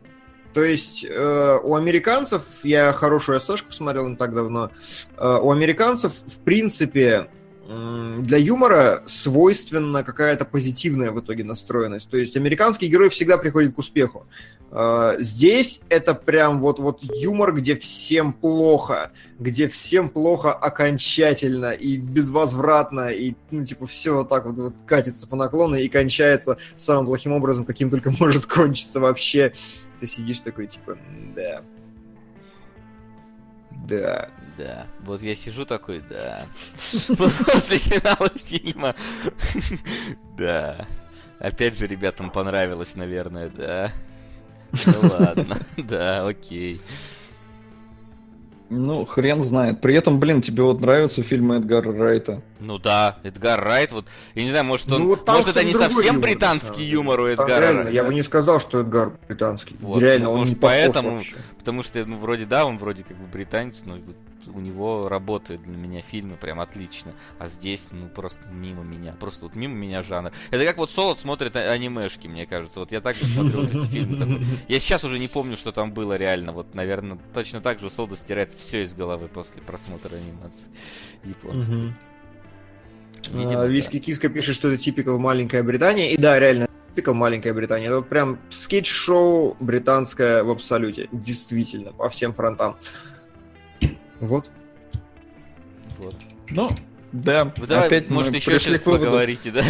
То есть э, у американцев, я хорошую ССшку посмотрел не так давно, у американцев, в принципе, для юмора свойственна какая-то позитивная в итоге настроенность. То есть американский герой всегда приходит к успеху. Э, Здесь это прям вот, вот юмор, где всем плохо, где всем плохо окончательно и безвозвратно, и, ну, типа, все вот так вот, вот катится по наклону и кончается самым плохим образом, каким только может кончиться вообще. Ты сидишь такой, типа, да. Да. Да. Вот я сижу такой, да. После финала фильма. Да. Опять же, ребятам понравилось, наверное, да. Да ладно. Да, окей. Ну, хрен знает. При этом, блин, тебе вот нравятся фильмы Эдгара Райта. Ну да, Эдгар Райт, вот, я не знаю, может он, Ну, вот может это не совсем юмор, британский юмор у Эдгара реально, Райта. я бы не сказал, что Эдгар британский. Вот, реально, ну, он может, не похож поэтому- вообще. Потому что, ну, вроде да, он вроде как бы британец, но у него работают для меня фильмы прям отлично. А здесь, ну, просто мимо меня. Просто вот мимо меня жанр. Это как вот Солод смотрит а- анимешки, мне кажется. Вот я так же смотрю вот эти фильмы. такой. Я сейчас уже не помню, что там было реально. Вот, наверное, точно так же у Солода стирает все из головы после просмотра анимации японской. Видимо, А, да. Виски Киска пишет, что это typical маленькая Британия. И да, реально, typical маленькая Британия. Это вот прям скетч-шоу британское в абсолюте. Действительно, по всем фронтам. Вот. Вот. Ну, да, Вы давай, опять может, мы еще пришли к выводу. поговорите, да?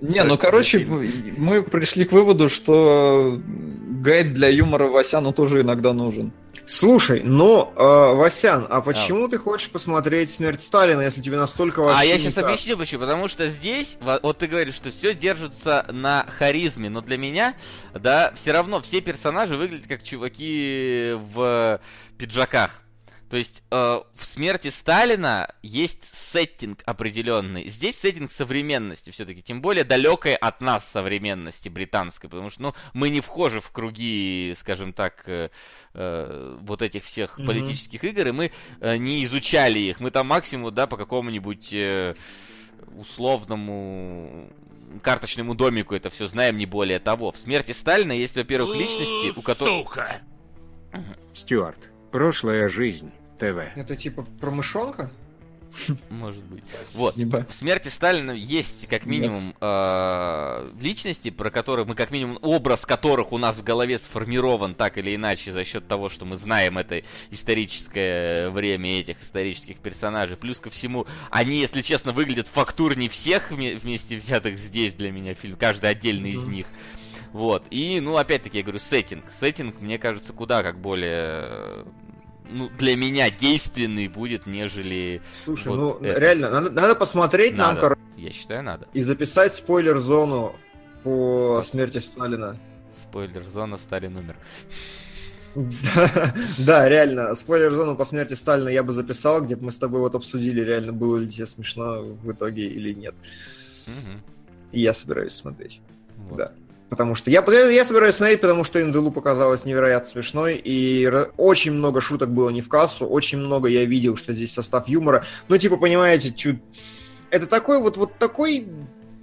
Не, ну короче, мы пришли к выводу, что гайд для юмора Васяну тоже иногда нужен. Слушай, ну, э, Васян, а почему ты хочешь посмотреть «Смерть Сталина», если тебе настолько вообще А я сейчас так? объясню почему. Потому что здесь, во- вот ты говоришь, что все держится на харизме, но для меня, да, все равно все персонажи выглядят как чуваки в пиджаках. То есть э, в смерти Сталина есть сеттинг определенный. Здесь сеттинг современности все-таки, тем более далекой от нас современности британской, потому что ну, мы не вхожи в круги, скажем так, э, э, вот этих всех Мгм. политических игр, и мы э, не изучали их. Мы там максимум, да, по какому-нибудь э, условному карточному домику это все знаем, не более того. В смерти Сталина есть, во-первых, личности, у которых... Сука! Стюарт. Прошлая жизнь. ТВ. Это типа промышонка? Может быть. Вот. В смерти Сталина есть как минимум э, личности, про которые мы как минимум образ которых у нас в голове сформирован так или иначе за счет того, что мы знаем это историческое время этих исторических персонажей. Плюс ко всему, они, если честно, выглядят фактурнее всех вме- вместе взятых здесь для меня фильм, каждый отдельный из них. Вот. И, ну, опять-таки, я говорю, сеттинг. Сеттинг, мне кажется, куда как более ну, для меня действенный будет, нежели Слушай, Вот ну это. реально, надо, надо посмотреть нам, Надо. короче, Я считаю, надо. и записать спойлер-зону по смерти Сталина. Спойлер, зона Сталин умер. Да, Да, реально, спойлер-зону по смерти Сталина я бы записал, где бы мы с тобой вот обсудили, реально было ли тебе смешно в итоге или нет. Мгм. И я собираюсь смотреть. Вот. Да. Потому что я, я собираюсь смотреть, потому что Инделу показалось невероятно смешной, и очень много шуток было не в кассу, очень много я видел, что здесь состав юмора. Ну, типа, понимаете, чуть... это такой вот, вот такой...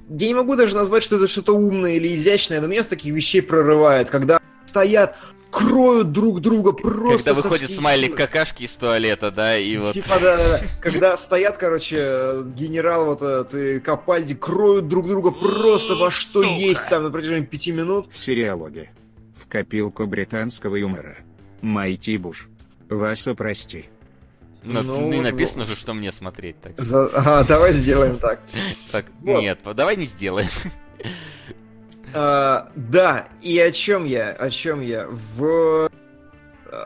Я не могу даже назвать, что это что-то умное или изящное, но меня с таких вещей прорывает, когда стоят, кроют друг друга просто Когда выходит смайлик какашки из туалета, да, и вот... Типа, да, да, да. Когда стоят, короче, генерал вот этот и Капальди кроют друг друга просто во что Сука. есть там на протяжении пяти минут. В сериалоге. В копилку британского юмора. Майти Буш. Васа, прости. на- Ну, и вот, написано вот. же, что мне смотреть так. За- Ага, давай сделаем так. Так, Вот. нет, давай не сделаем. А, да, и о чем я? О чем я? В...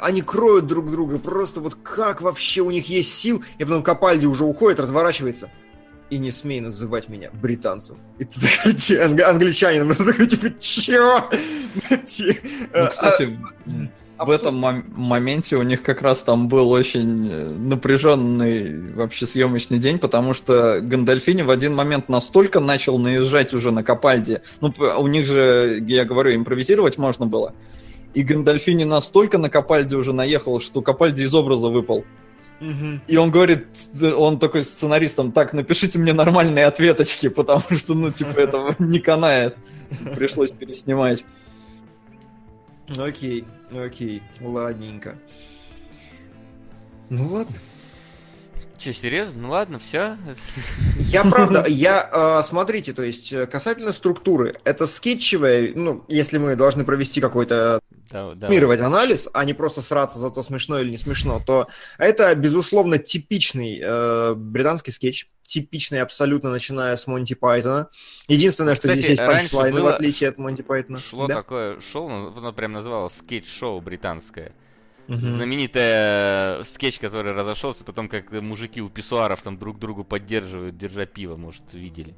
Они кроют друг друга, просто вот как вообще у них есть сил, и потом Капальди уже уходит, разворачивается. И не смей называть меня британцем. И ты такой, «Ти- анг- англичанином. И ты такой, типа? Ти- Ну, кстати, а- в этом мом- моменте у них как раз там был очень э, напряженный вообще съемочный день, потому что Гандальфини в один момент настолько начал наезжать уже на Капальди. Ну, у них же, я говорю, импровизировать можно было. И Гандальфини настолько на Капальди уже наехал, что Капальди из образа выпал. И он говорит, он такой сценаристом, так, напишите мне нормальные ответочки, потому что, ну, типа, этого не канает. Пришлось переснимать. Окей, окей, ладненько. Ну ладно. Че, серьезно? Ну ладно, все. Я правда, я, э, смотрите, то есть э, касательно структуры, это скетчевая, ну, если мы должны провести какой-то суммировать анализ, а не просто сраться за то, смешно или не смешно, то это, безусловно, типичный э, британский скетч, типичный абсолютно, начиная с Монти Пайтона. Единственное, что Кстати, здесь есть панчлайны, в было- отличие от Монти Пайтона. Шло Да. такое шоу, оно прям называлось скетч-шоу британское. Мгм. Знаменитый э, скетч, который разошелся, потом как мужики у писсуаров там друг другу поддерживают, держа пиво, может, видели.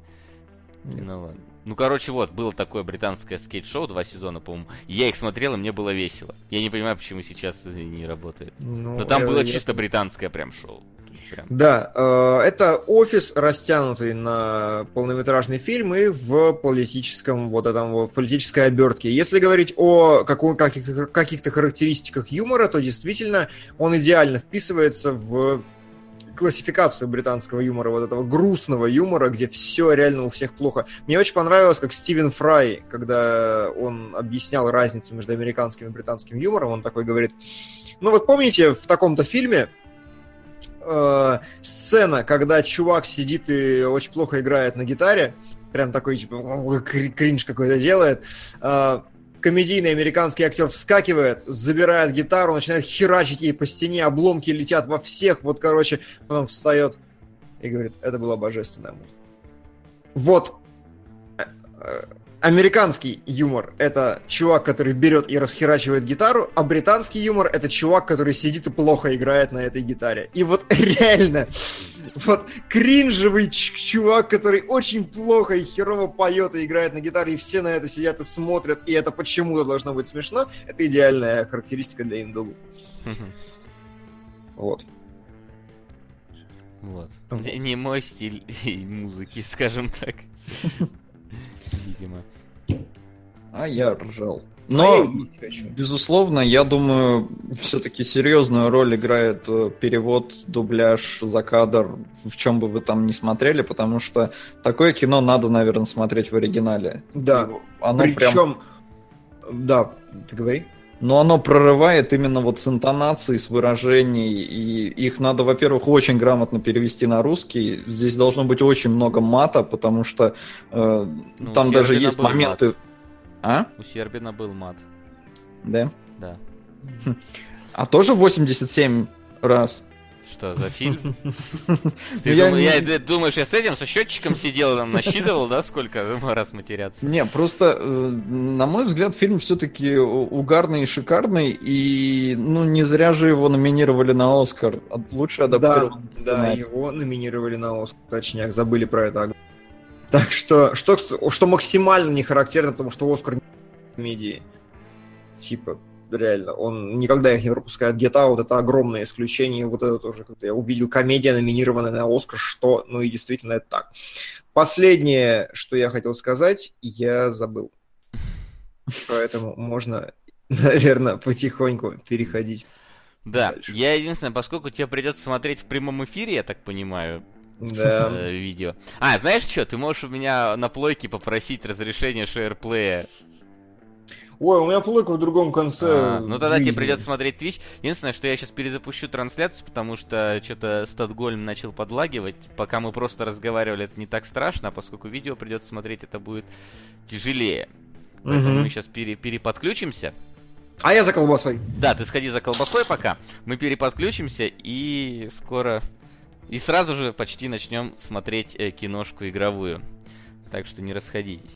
Нет. Ну ладно. Ну, короче, вот, было такое британское скетч-шоу, два сезона, по-моему. Я их смотрел, и мне было весело. Я не понимаю, почему сейчас не работает. Ну, Но там было я- чисто британское прям шоу. Прям- Да, э, это офис, растянутый на полнометражный фильм и в политическом, вот этом, в политической обертке. Если говорить о каких-то характеристиках юмора, то действительно он идеально вписывается в классификацию британского юмора, вот этого грустного юмора, где все реально у всех плохо. Мне очень понравилось, как Стивен Фрай, когда он объяснял разницу между американским и британским юмором, он такой говорит, ну вот помните, в таком-то фильме э, сцена, когда чувак сидит и очень плохо играет на гитаре, прям такой, типа, кр- кринж какой-то делает, э, комедийный американский актер вскакивает, забирает гитару, начинает херачить ей по стене, обломки летят во всех, вот, короче, потом встает и говорит, это была божественная музыка. Вот э, э, американский юмор — это чувак, который берет и расхерачивает гитару, а британский юмор — это чувак, который сидит и плохо играет на этой гитаре. И вот реально, вот кринжевый чувак, который очень плохо и херово поет и играет на гитаре, и все на это сидят и смотрят, и это почему-то должно быть смешно, это идеальная характеристика для Индалу. Вот. Вот. Не мой стиль музыки, скажем так. Видимо. А я ржал. А я Но, хочу. безусловно, я думаю, все-таки серьезную роль играет э, перевод, дубляж, закадр, в чем бы вы там не смотрели, потому что такое кино надо, наверное, смотреть в оригинале. Да. Оно прям Причем, да, ты говори. Но оно прорывает именно вот с интонацией, с выражений, и их надо, во-первых, очень грамотно перевести на русский. Здесь должно быть очень много мата, потому что э, Ну, там даже есть моменты... А? У Сербина был мат. Да. Да. А тоже 87 раз. Что за фильм? Ты я дум- не- я- думаешь, я с этим, со счетчиком сидел, там насчитывал, да, сколько раз матеряться? Не, просто, э, на мой взгляд, фильм все-таки угарный и шикарный, и, ну, не зря же его номинировали на Оскар. Лучше Да, адаптированный да, сценарий. его номинировали на Оскар, точняк, забыли про это. Так что, что, что максимально не характерно, потому что Оскар не комедии. Типа, реально, он никогда их не пропускает. Get Out это огромное исключение. Вот это тоже, когда я увидел комедия, номинированная на Оскар, что, ну и действительно это так. Последнее, что я хотел сказать, я забыл. Поэтому можно, наверное, потихоньку переходить. Да, Дальше. я единственное, поскольку тебе придется смотреть в прямом эфире, я так понимаю, Да. э, видео. А, знаешь что, ты можешь у меня на плойке попросить разрешение шеерплея. Ой, у меня плойка в другом конце. А, ну тогда тебе жизни. придется смотреть Twitch. Единственное, что я сейчас перезапущу трансляцию, потому что что-то Статгольм начал подлагивать. Пока мы просто разговаривали, это не так страшно, а поскольку видео придется смотреть, это будет тяжелее. Поэтому Мгм. мы сейчас пере- переподключимся. А я за колбасой. Да, ты сходи за колбасой пока. Мы переподключимся и скоро... И сразу же почти начнем смотреть э, киношку игровую. Так что не расходитесь.